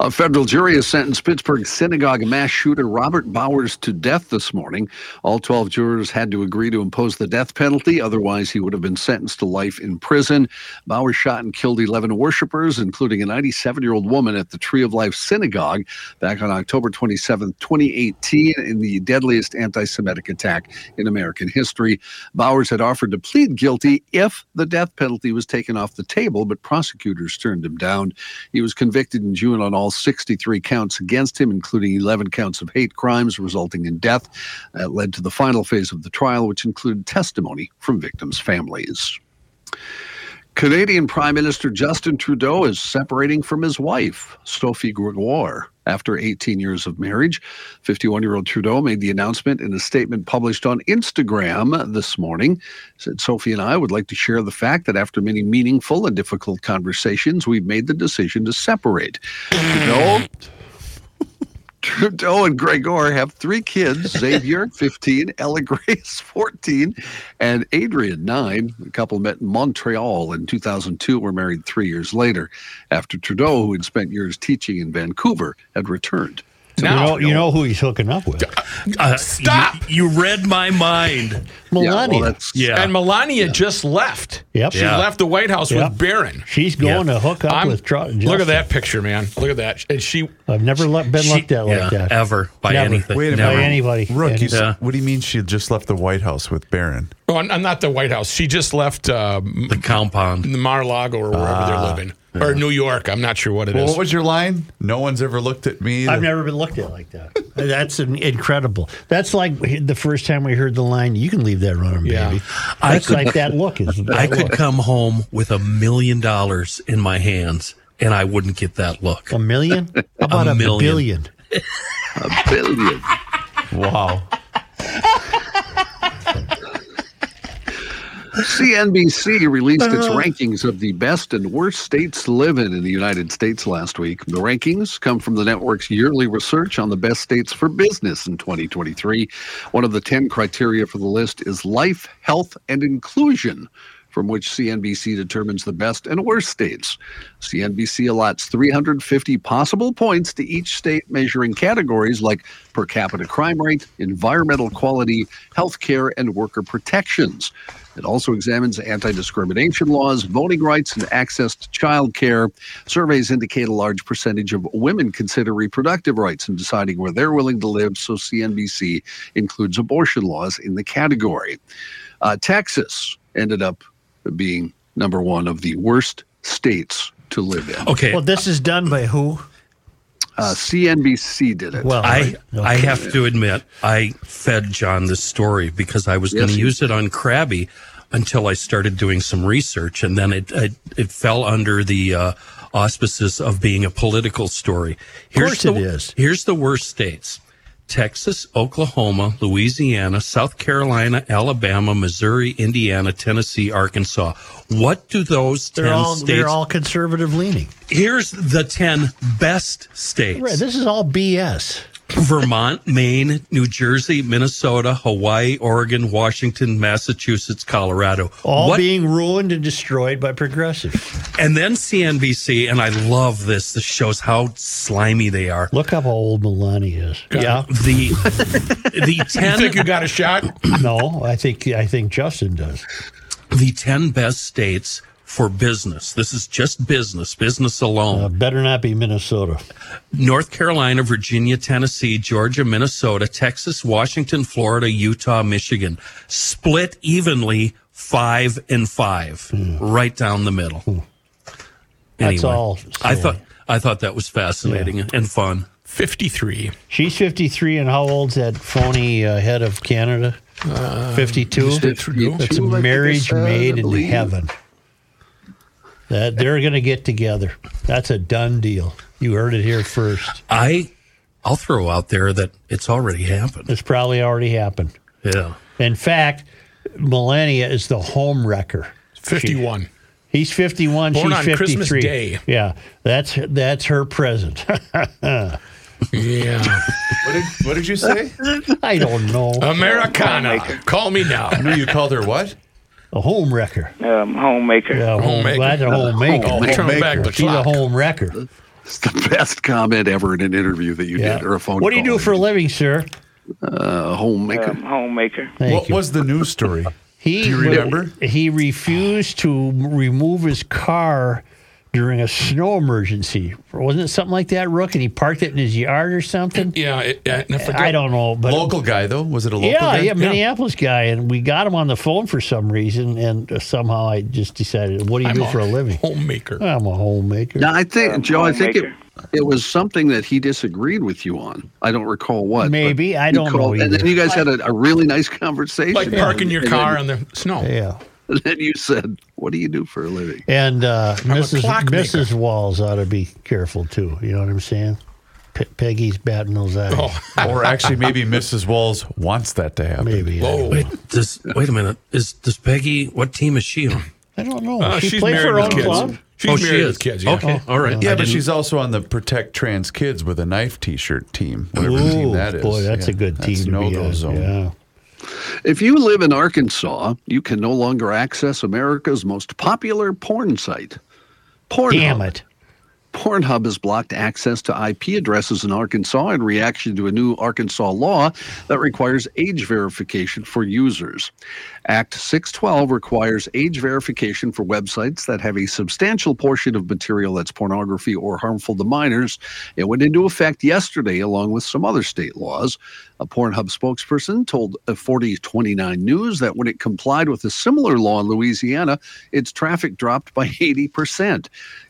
H: A federal jury has sentenced Pittsburgh synagogue mass shooter Robert Bowers to death this morning. All 12 jurors had to agree to impose the death penalty, otherwise, he would have been sentenced to life in prison. Bowers shot and killed 11 worshipers, including a 97 year old woman at the Tree of Life Synagogue back on October 27, 2018, in the deadliest anti Semitic attack in American history. Bowers had offered to plead guilty if the death penalty was taken off the table, but prosecutors turned him down. He was convicted in June on all 63 counts against him, including 11 counts of hate crimes resulting in death. That led to the final phase of the trial, which included testimony from victims' families. Canadian Prime Minister Justin Trudeau is separating from his wife, Sophie Gregoire, after 18 years of marriage. 51 year old Trudeau made the announcement in a statement published on Instagram this morning. Said, Sophie and I would like to share the fact that after many meaningful and difficult conversations, we've made the decision to separate. Trudeau Trudeau and Gregoire have three kids Xavier, 15, Ella Grace, 14, and Adrian, 9. The couple met in Montreal in 2002, were married three years later, after Trudeau, who had spent years teaching in Vancouver, had returned.
A: you know, you know who he's hooking up with?
D: Uh,
C: Stop!
D: You, you read my mind.
A: Melania.
H: that's-
D: Yeah.
C: And Melania just left.
A: Yep.
C: She
A: Yeah.
C: left the White House
A: Yep.
C: with Barron.
A: She's going to hook up
C: I'm-
A: with Tru-
C: Look at that picture, man. Look at that. And she
A: I've never le- been looked at like
D: yeah,
A: that.
D: ever by
A: Never.
D: anything.
F: Wait a
A: By anybody.
F: Rook, you,
A: Any-
F: what do you mean she just left the White House with Barron?
C: Oh, I'm not the White House. She just left um,
D: The compound.
C: Mar-a-Lago or wherever they're living, or New York. I'm not sure what it is.
F: Well, what was your line? No one's ever looked at me.
A: I've
F: to-
A: never been looked at like that. That's an incredible. That's like the first time we heard the line, "You can leave that running,
C: Yeah.
A: baby."
D: I
A: That's
D: could-
A: like that look. Is that
D: I could
A: look.
D: come home with a million dollars in my hands and I wouldn't get that look.
A: a million. How about a,
D: million.
A: billion?
H: A billion.
F: Wow.
H: CNBC released its uh. rankings of the best and worst states to live in in the United States last week. The rankings come from the network's yearly research on the best states for business in 2023. One of the 10 criteria for the list is life, health, and inclusion. From which CNBC determines the best and worst states. CNBC allots 350 possible points to each state, measuring categories like per capita crime rate, environmental quality, healthcare, and worker protections. It also examines anti discrimination laws, voting rights, and access to child care. Surveys indicate a large percentage of women consider reproductive rights in deciding where they're willing to live, so CNBC includes abortion laws in the category. Uh, Texas ended up being number one of the worst states to live in.
D: Okay.
A: Well, this is done by who?
H: Uh, CNBC did it.
A: Well,
D: I I have to admit I fed John this story because I was going to use it on Krabby until I started doing some research, and then it it, it fell under the uh, auspices of being a political story.
A: Of course
D: the,
A: it is.
D: Here's the worst states: Texas, Oklahoma, Louisiana, South Carolina, Alabama, Missouri, Indiana, Tennessee, Arkansas. What do those
A: They're
D: 10
A: all
D: states?
A: they're all conservative leaning.
D: Here's the 10 best states.
A: Right, this is all BS.
D: Vermont, Maine, New Jersey, Minnesota, Hawaii, Oregon, Washington, Massachusetts, Colorado.
A: All
D: What-
A: being ruined and destroyed by progressive.
D: and then CNBC, and I love this. This shows how slimy they are.
A: Look how old Melania is. Yeah.
D: The the
C: you think you got a shot?
A: No, I think I think Justin does.
D: the ten best states for business. This is just business, business alone.
A: Uh, better not be Minnesota.
D: North Carolina, Virginia, Tennessee, Georgia, Minnesota, Texas, Washington, Florida, Utah, Michigan. Split evenly five and five, right down the middle.
A: Hmm. That's all
D: I thought I thought that was fascinating and fun.
C: 53.
A: She's 53, and how old's that phony uh, head of Canada? 52.
H: Justin
A: That's a
H: 52, I
A: marriage
H: said,
A: made in heaven. That they're going to get together. That's a done deal. You heard it here first.
D: I, I'll throw out there that it's already happened.
A: It's probably already happened.
D: Yeah.
A: In fact, Melania is the home wrecker.
C: 51.
A: He's 51.
C: Born
A: she's
C: on
A: 53.
C: Christmas Day.
A: Yeah, that's that's her present.
C: Yeah.
F: What did, what did you say?
A: I don't know.
C: Americana. Call me now.
F: I knew you called her what?
A: A home wrecker.
Q: Um, homemaker.
A: Yeah, home,
C: Homemaker.
A: That's a homemaker.
C: Oh, turn back the
A: She's a home wrecker.
H: It's the best comment ever in an interview that you
A: Yeah.
H: did or a phone call.
A: What do you
H: call.
A: do for a living, sir?
H: Uh, homemaker.
Q: Um, homemaker.
A: Thank
F: what
A: you.
F: was the news story?
A: He
F: Do you remember?
A: He refused to remove his car during a snow emergency. Wasn't it something like that, Rook? And he parked it in his yard or something.
C: Yeah, it, I forget.
A: I don't know, but
F: local guy though? Was it a local
A: yeah,
F: guy?
A: yeah, Minneapolis guy, and we got him on the phone for some reason, and uh, somehow I just decided, what do you
C: I'm
A: do
C: a
A: for a living?
C: Homemaker.
A: I'm a homemaker.
H: No, I think
Q: Um,
H: Joe. I think it, it was something that he disagreed with you on. I don't recall what.
A: Maybe. I don't know
H: called- And then you guys had a, a really nice conversation.
C: Like parking your car on the snow.
A: Yeah.
H: And then you said, "What do you do for a living?"
A: And uh, Mrs. Mrs. Walz ought to be careful too. You know what I'm saying? P- Peggy's batting those eyes.
C: Oh,
F: Or actually, maybe Mrs. Walz wants that to happen.
A: Maybe.
C: Whoa.
A: don't,
D: Wait, does wait a minute. Is does Peggy? What team is she on?
A: I don't know.
C: Uh,
A: she
C: she's
A: played for her
C: married
A: own
C: with kids.
A: club.
C: She's
D: oh, she is.
C: with kids. Yeah.
D: Okay, all right.
F: Yeah,
D: I
F: but
D: didn't-
F: she's also on the Protect Trans Kids with a knife T-shirt team, whatever
A: Ooh,
F: team that is.
A: boy, that's
F: Yeah,
A: a good team
F: That's
A: to
F: no
A: be
F: go
A: on.
F: zone.
A: Yeah.
H: If you live in Arkansas, you can no longer access America's most popular porn site. Pornhub.
A: Damn it.
H: Pornhub has blocked access to IP addresses in Arkansas in reaction to a new Arkansas law that requires age verification for users. Act 612 requires age verification for websites that have a substantial portion of material that's pornography or harmful to minors. It went into effect yesterday, along with some other state laws. A Pornhub spokesperson told uh, 4029 News that when it complied with a similar law in Louisiana, its traffic dropped by 80%.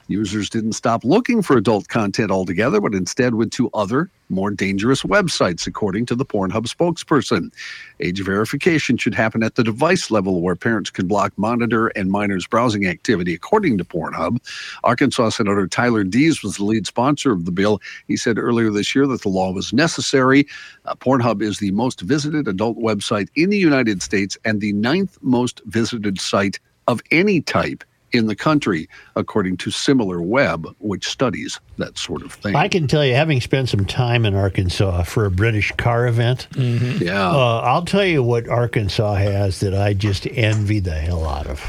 H: Users didn't stop looking for adult content altogether, but instead went to other, more dangerous websites, according to the Pornhub spokesperson. Age verification should happen at the device level where parents can block, monitor, and minors' browsing activity, according to Pornhub. Arkansas Senator Tyler Dees was the lead sponsor of the bill. He said earlier this year that the law was necessary. Uh, Pornhub is the most visited adult website in the United States and the ninth most visited site of any type in the country, according to Similar Web, which studies that sort of thing.
A: I can tell you, having spent some time in Arkansas for a British car event,
H: yeah.
A: uh, I'll tell you what Arkansas has that I just envy the hell out of.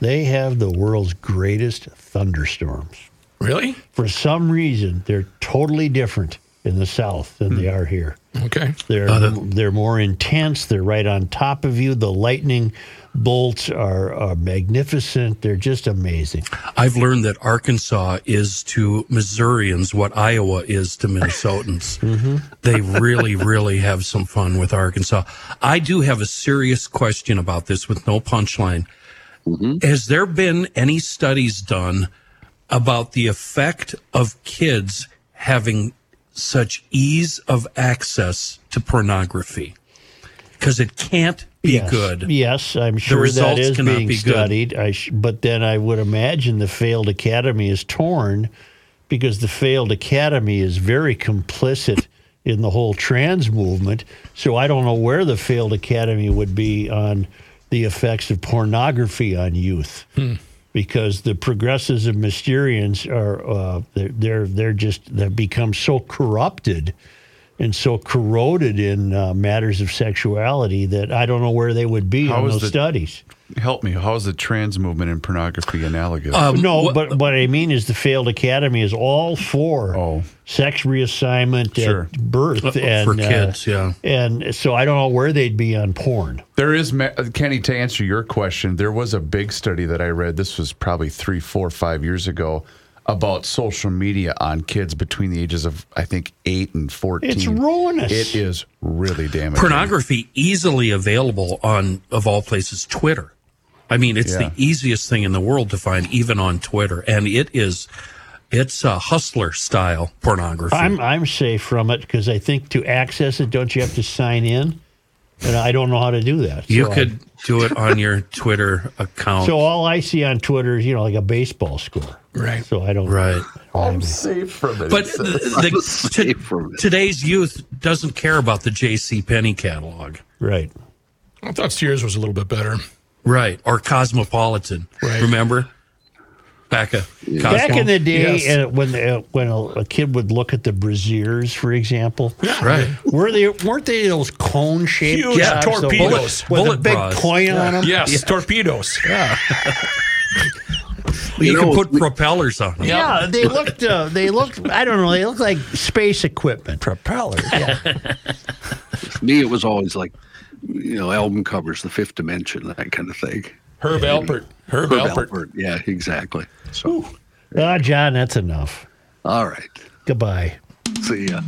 A: They have the world's greatest thunderstorms.
C: Really?
A: For some reason, they're totally different in the South than they are here.
C: Okay.
A: They're
D: Uh,
A: they're more intense. They're right on top of you. The lightning bolts are, are magnificent. They're just amazing.
D: I've learned that Arkansas is to Missourians what Iowa is to Minnesotans. Mm-hmm. They really, really have some fun with Arkansas. I do have a serious question about this with no punchline. Mm-hmm. Has there been any studies done about the effect of kids having such ease of access to pornography? Because it can't be
A: yes.
D: good.
A: Yes, I'm sure that
D: results
A: being
D: be
A: studied. I sh- but then I would imagine the failed academy is torn because the failed academy is very complicit in the whole trans movement. So I don't know where the failed academy would be on the effects of pornography on youth. Because the progressives and Mysterians are uh, they're, they're they're just they've become so corrupted and so corroded in uh, matters of sexuality that I don't know where they would be
F: How
A: in those
F: the-
A: studies.
F: Help me. How is the trans movement in pornography analogous?
D: Um,
A: no,
D: what-
A: but what I mean is the failed academy is all for
F: Oh.
A: sex reassignment
F: Sure.
A: at birth
D: Uh,
A: and
D: for kids, yeah.
A: And so I don't know where they'd be on porn.
F: There is, Kenny, to answer your question, there was a big study that I read. This was probably three, four, five years ago about social media on kids between the ages of, I think, eight and 14.
A: It's ruinous.
F: It is really damaging.
D: pornography easily available on of all places twitter i mean it's
F: Yeah.
D: the easiest thing in the world to find even on twitter and it is It's a hustler style pornography.
A: I'm I'm safe from it because I think to access it, don't you have to sign in? And I don't know how to do that.
D: you
A: So I-
D: could do it on your Twitter account.
A: so all I see on Twitter is you know like a baseball score.
C: Right.
A: So I don't.
D: right.
F: I'm safe from it.
D: But
F: It
D: the,
F: says.
D: the-
H: Safe from it.
D: today's youth doesn't care about the J.C. Penney catalog.
A: Right.
C: I thought Sears was a little bit better.
D: Right. Or Cosmopolitan.
C: Right.
D: Remember? Back, a,
A: Back in the day,
C: Yes.
A: uh, when uh, when a, a kid would look at the braziers, for example,
D: Right.
A: were they weren't they those cone shaped
C: Huge torpedoes.
A: with
D: Bullet
A: a big
D: bras.
A: coin on them?
C: Yes, torpedoes. Yeah.
D: You,
H: You
D: can put
H: we-
D: propellers on them.
A: Yeah, they looked. Uh, they looked. I don't know. They looked like space equipment.
F: propeller.
H: Me, it was always like, you know, album covers, The Fifth Dimension, that kind of thing.
C: Herb Alpert. Herb,
H: Herb
C: Alpert.
H: Alpert. Yeah, exactly. So,
A: Ah, John, that's enough.
H: all right.
A: Goodbye.
H: See ya.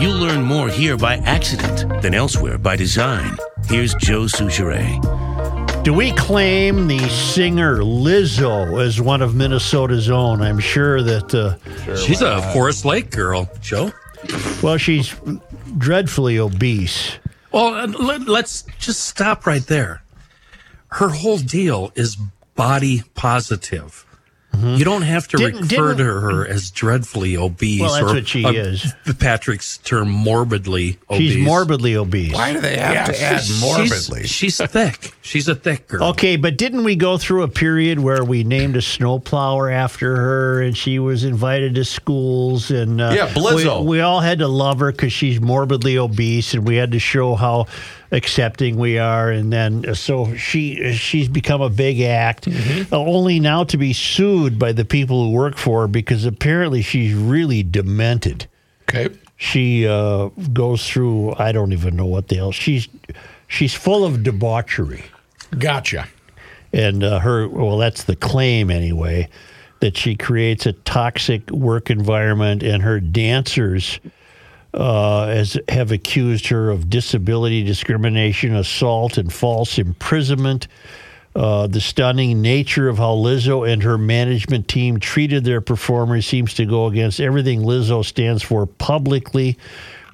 O: You'll learn more here by accident than elsewhere by design. Here's Joe Soucheray.
A: Do we claim the singer Lizzo as one of Minnesota's own? I'm sure that. Uh,
D: She's a Forest Lake girl, Joe.
A: well, she's dreadfully obese.
D: Well, let, let's just stop right there. Her whole deal is body positive. You don't have to
A: Didn't-
D: refer
A: didn't-
D: to her as dreadfully obese.
A: Well, that's
D: or,
A: what she
D: uh,
A: is.
D: Patrick's term, morbidly obese.
A: She's morbidly obese.
F: Why do they have to add
D: She's-
F: morbidly?
D: She's, thick. She's a thick girl.
A: Okay, but didn't we go through a period where we named a snowplower after her, and she was invited to schools, and uh,
F: Yeah, Blizzo.
A: We, we all had to love her because she's morbidly obese, and we had to show how accepting we are, and then uh, so she she's become a big act,
F: Mm-hmm.
A: uh, only now to be sued by the people who work for her because apparently she's really demented
C: Okay.
A: she uh, goes through I don't even know what the hell she's she's full of debauchery
C: Gotcha.
A: and uh, her well that's the claim anyway that she creates a toxic work environment and her dancers uh, as have accused her of disability discrimination assault and false imprisonment. Uh, the stunning nature of how Lizzo and her management team treated their performers seems to go against everything Lizzo stands for publicly,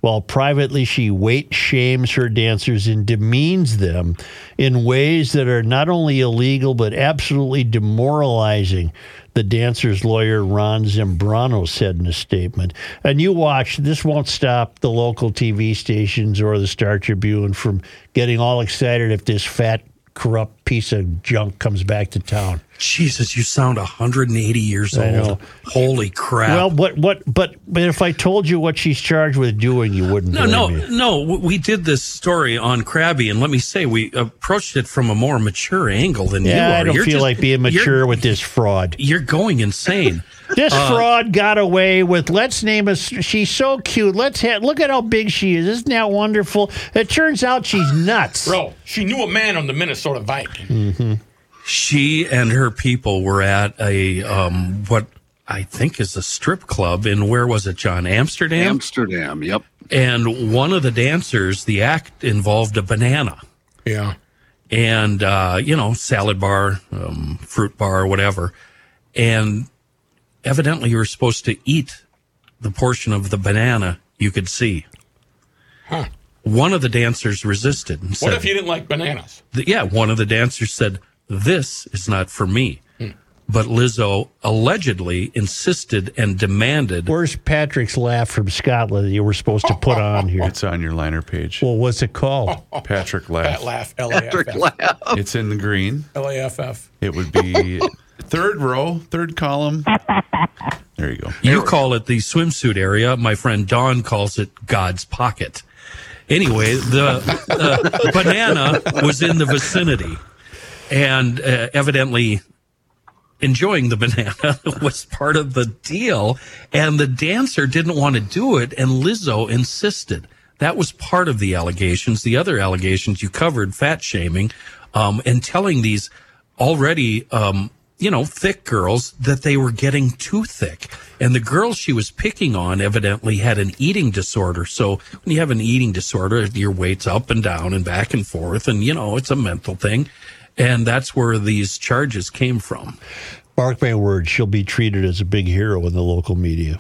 A: while privately she weight shames her dancers and demeans them in ways that are not only illegal but absolutely demoralizing. The dancer's lawyer Ron Zambrano said in a statement. And you watch, this won't stop the local TV stations or the Star Tribune from getting all excited if this fat corrupt piece of junk comes back to town.
D: Jesus, you sound 180 years old. Holy crap.
A: Well, what what but but if I told you what she's charged with doing, you wouldn't
D: no, no,
A: me.
D: no. We did this story on Krabby, and let me say, we approached it from a more mature angle than you
A: Yeah,
D: are.
A: I don't
D: You're
A: feel
D: just-
A: like being mature with this fraud.
D: You're going insane.
A: This
D: Uh,
A: fraud got away with. Let's name us. She's so cute. Let's ha- look at how big she is. Isn't that wonderful? It turns out she's nuts.
C: Bro, she knew a man on the Minnesota Viking.
A: Mm-hmm.
D: She and her people were at a um, what I think is a strip club in where was it, John? Amsterdam.
H: Amsterdam, yep.
D: And one of the dancers, the act involved a banana.
C: Yeah.
D: and uh, you know salad bar, um, fruit bar, whatever. And evidently, you were supposed to eat the portion of the banana you could see.
C: Huh.
D: One of the dancers resisted and
C: What
D: said,
C: if you didn't like bananas?
D: th- "Yeah." One of the dancers said, "This is not for me." Hmm. But Lizzo allegedly insisted and demanded.
A: Where's Patrick's laugh from Scotland that you were supposed to put on here?
F: It's on your liner page.
A: Well, what's it called?
F: Patrick laugh.
C: Pat laugh. L-A-F-F.
F: It's in the green.
C: L-A-F-F.
F: It would be third row, third column. There you go.
D: You call it the swimsuit area. My friend Don calls it God's pocket. Anyway, the uh, banana was in the vicinity, and uh, evidently enjoying the banana was part of the deal. And the dancer didn't want to do it, and Lizzo insisted. That was part of the allegations. The other allegations you covered fat shaming um, and telling these already um, you know, thick girls that they were getting too thick. And the girls she was picking on evidently had an eating disorder. So when you have an eating disorder, your weight's up and down and back and forth. And, you know, it's a mental thing. And that's where these charges came from.
A: Mark my words, she'll be treated as a big hero in the local media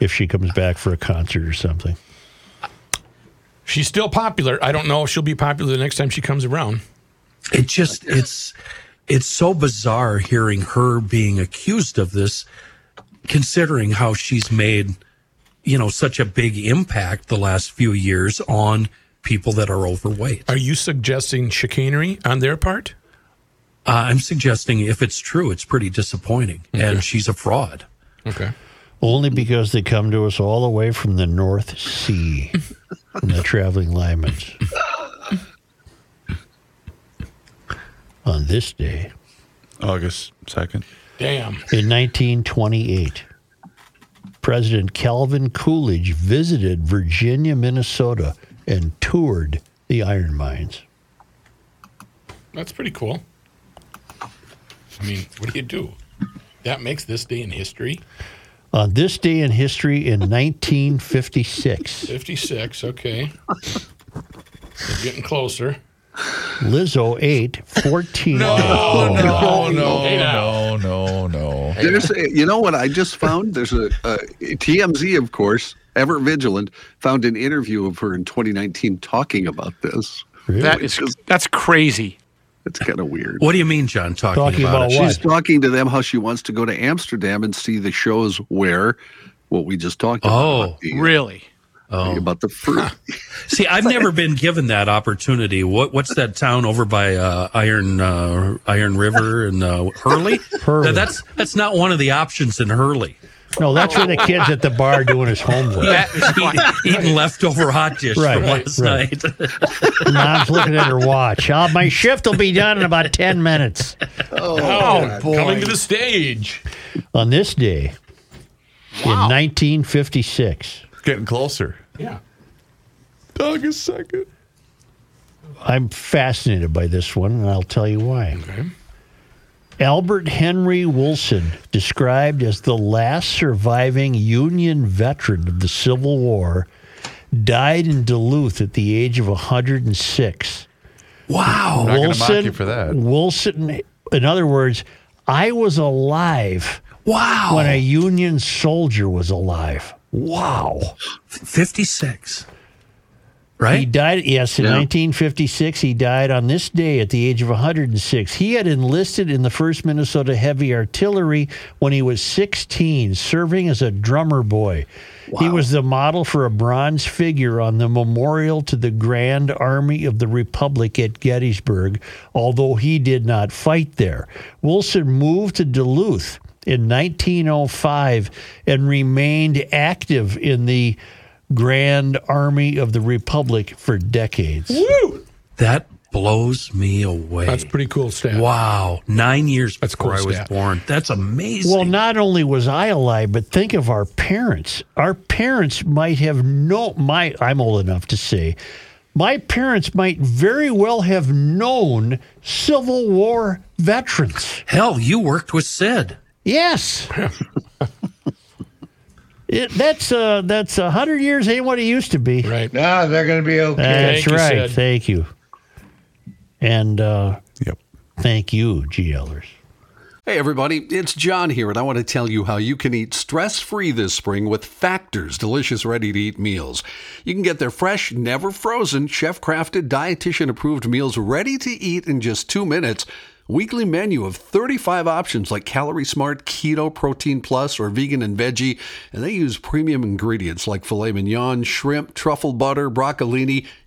A: if she comes back for a concert or something.
C: She's still popular. I don't know if she'll be popular the next time she comes around.
D: It just, it's, it's so bizarre hearing her being accused of this, considering how she's made, you know, such a big impact the last few years on people that are overweight.
C: Are you suggesting chicanery on their part?
D: Uh, I'm suggesting if it's true, it's pretty disappointing, and she's a fraud.
C: Okay.
A: Only because they come to us all the way from the North Sea, from the traveling linemen. On this day,
F: August 2nd.
C: Damn.
A: In 1928, President Calvin Coolidge visited Virginia, Minnesota, and toured the iron mines.
C: That's pretty cool. I mean, what do you do? That makes this day in history.
A: On this day in history in 1956,
C: 56, okay. We're getting closer.
A: Lizzo ate 14.
C: No,
A: Oh,
C: no,
Q: no,
C: Hey,
Q: no, no, no.
H: There's, a, you know what I just found? There's a, a TMZ, of course, ever vigilant, found an interview of her in 2019 talking about this.
P: That is that's crazy.
H: It's kind of weird.
D: What do you mean, John? Talking, about, it?
H: She's talking to them how she wants to go to Amsterdam and see the shows where what we just talked about.
D: Oh,
H: the-
P: really?
D: Oh.
H: About the fruit.
D: See, I've never been given that opportunity. What what's that town over by uh, Iron uh, Iron River and uh, Hurley?
A: Hurley.
D: That's that's not one of the options in Hurley.
A: No, that's where the kid's at the bar doing his homework.
D: Eating, eating leftover hot dish
A: Right,
D: from
A: right,
D: last
A: right.
D: night.
A: Mom's looking at her watch. Oh, my shift will be done in about 10 minutes.
C: Oh, boy! coming to the stage.
A: On this day in 1956,
F: Getting closer.
C: Yeah.
F: August 2nd.
A: I'm fascinated by this one, and I'll tell you why. Albert Henry Wilson, described as the last surviving Union veteran of the Civil War, died in Duluth at the age of 106.
D: Wow.
F: I'm not gonna mock
A: Wilson,
F: you for that.
A: Wilson, in other words, I was alive
D: Wow.
A: when a Union soldier was alive. Wow.
D: 56. Right?
A: He died, yes, in
H: Yeah.
A: 1956. He died on this day at the age of 106. He had enlisted in the 1st Minnesota Heavy Artillery when he was 16, serving as a drummer boy. He was the model for a bronze figure on the memorial to the Grand Army of the Republic at Gettysburg, although he did not fight there. Wilson moved to Duluth in 1905 and remained active in the Grand Army of the Republic for decades.
D: That blows me away.
C: That's pretty cool stat.
D: Wow. Nine years
C: That's
D: before
C: cool
D: I was
C: stat.
D: born. That's amazing.
A: Well, not only was I alive, but think of our parents. Our parents might have no my I'm old enough to say my parents might very well have known Civil War veterans.
D: Hell, you worked with Sid.
A: Yes. It, that's uh that's a hundred years ain't what it used to be.
C: Right.
Q: Nah, they're going to be okay.
A: That's
C: Thank
A: right.
C: Sid.
A: Thank you. And uh
F: Yep.
A: thank you, GLers.
R: Hey everybody, it's John here, and I want to tell you how you can eat stress free this spring with Factor's delicious ready to eat meals. You can get their fresh, never frozen, chef crafted, dietitian approved meals ready to eat in just two minutes. Weekly menu of 35 options like Calorie Smart, Keto, Protein Plus, or Vegan and Veggie, and they use premium ingredients like filet mignon, shrimp, truffle butter, broccolini,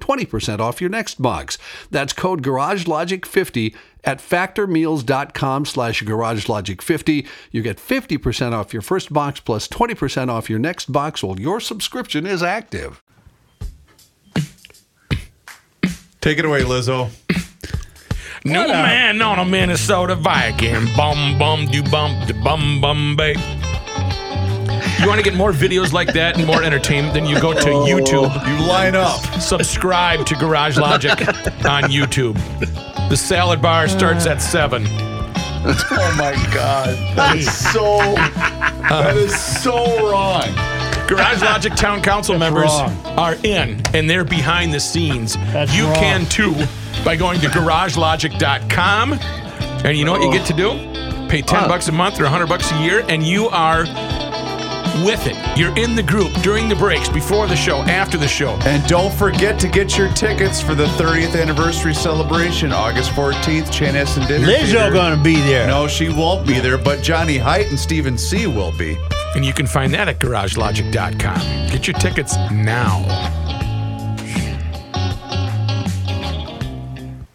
H: 20% off your next box. That's code GarageLogic50 at factormeals.com slash GarageLogic50. You get 50% off your first box plus 20% off your next box while your subscription is active.
F: Take it away, Lizzo.
C: New man on a Minnesota Viking. Bum bum do bum do bum bum babe. You want to get more videos like that and more entertainment? Then you go to oh. YouTube.
F: You line up.
C: Subscribe to Garage Logic on YouTube. The salad bar starts at seven.
F: Oh my God. That is so. That is so wrong.
C: Garage Logic Town Council members
A: wrong.
C: are in and they're behind the scenes.
A: That's
C: you
A: wrong.
C: can too by going to garagelogic.com. And you know what you get to do? Pay 10 bucks a month or 100 bucks a year and you are with it. You're in the group during the breaks, before the show, after the show.
F: And don't forget to get your tickets for the 30th anniversary celebration, August 14th, Chanhassen Dinner
A: Lizzo
F: Theater.
A: gonna be there.
F: No, she won't be there, but Johnny Heidt and Stephen C. will be.
C: And you can find that at garagelogic.com. Get your tickets now.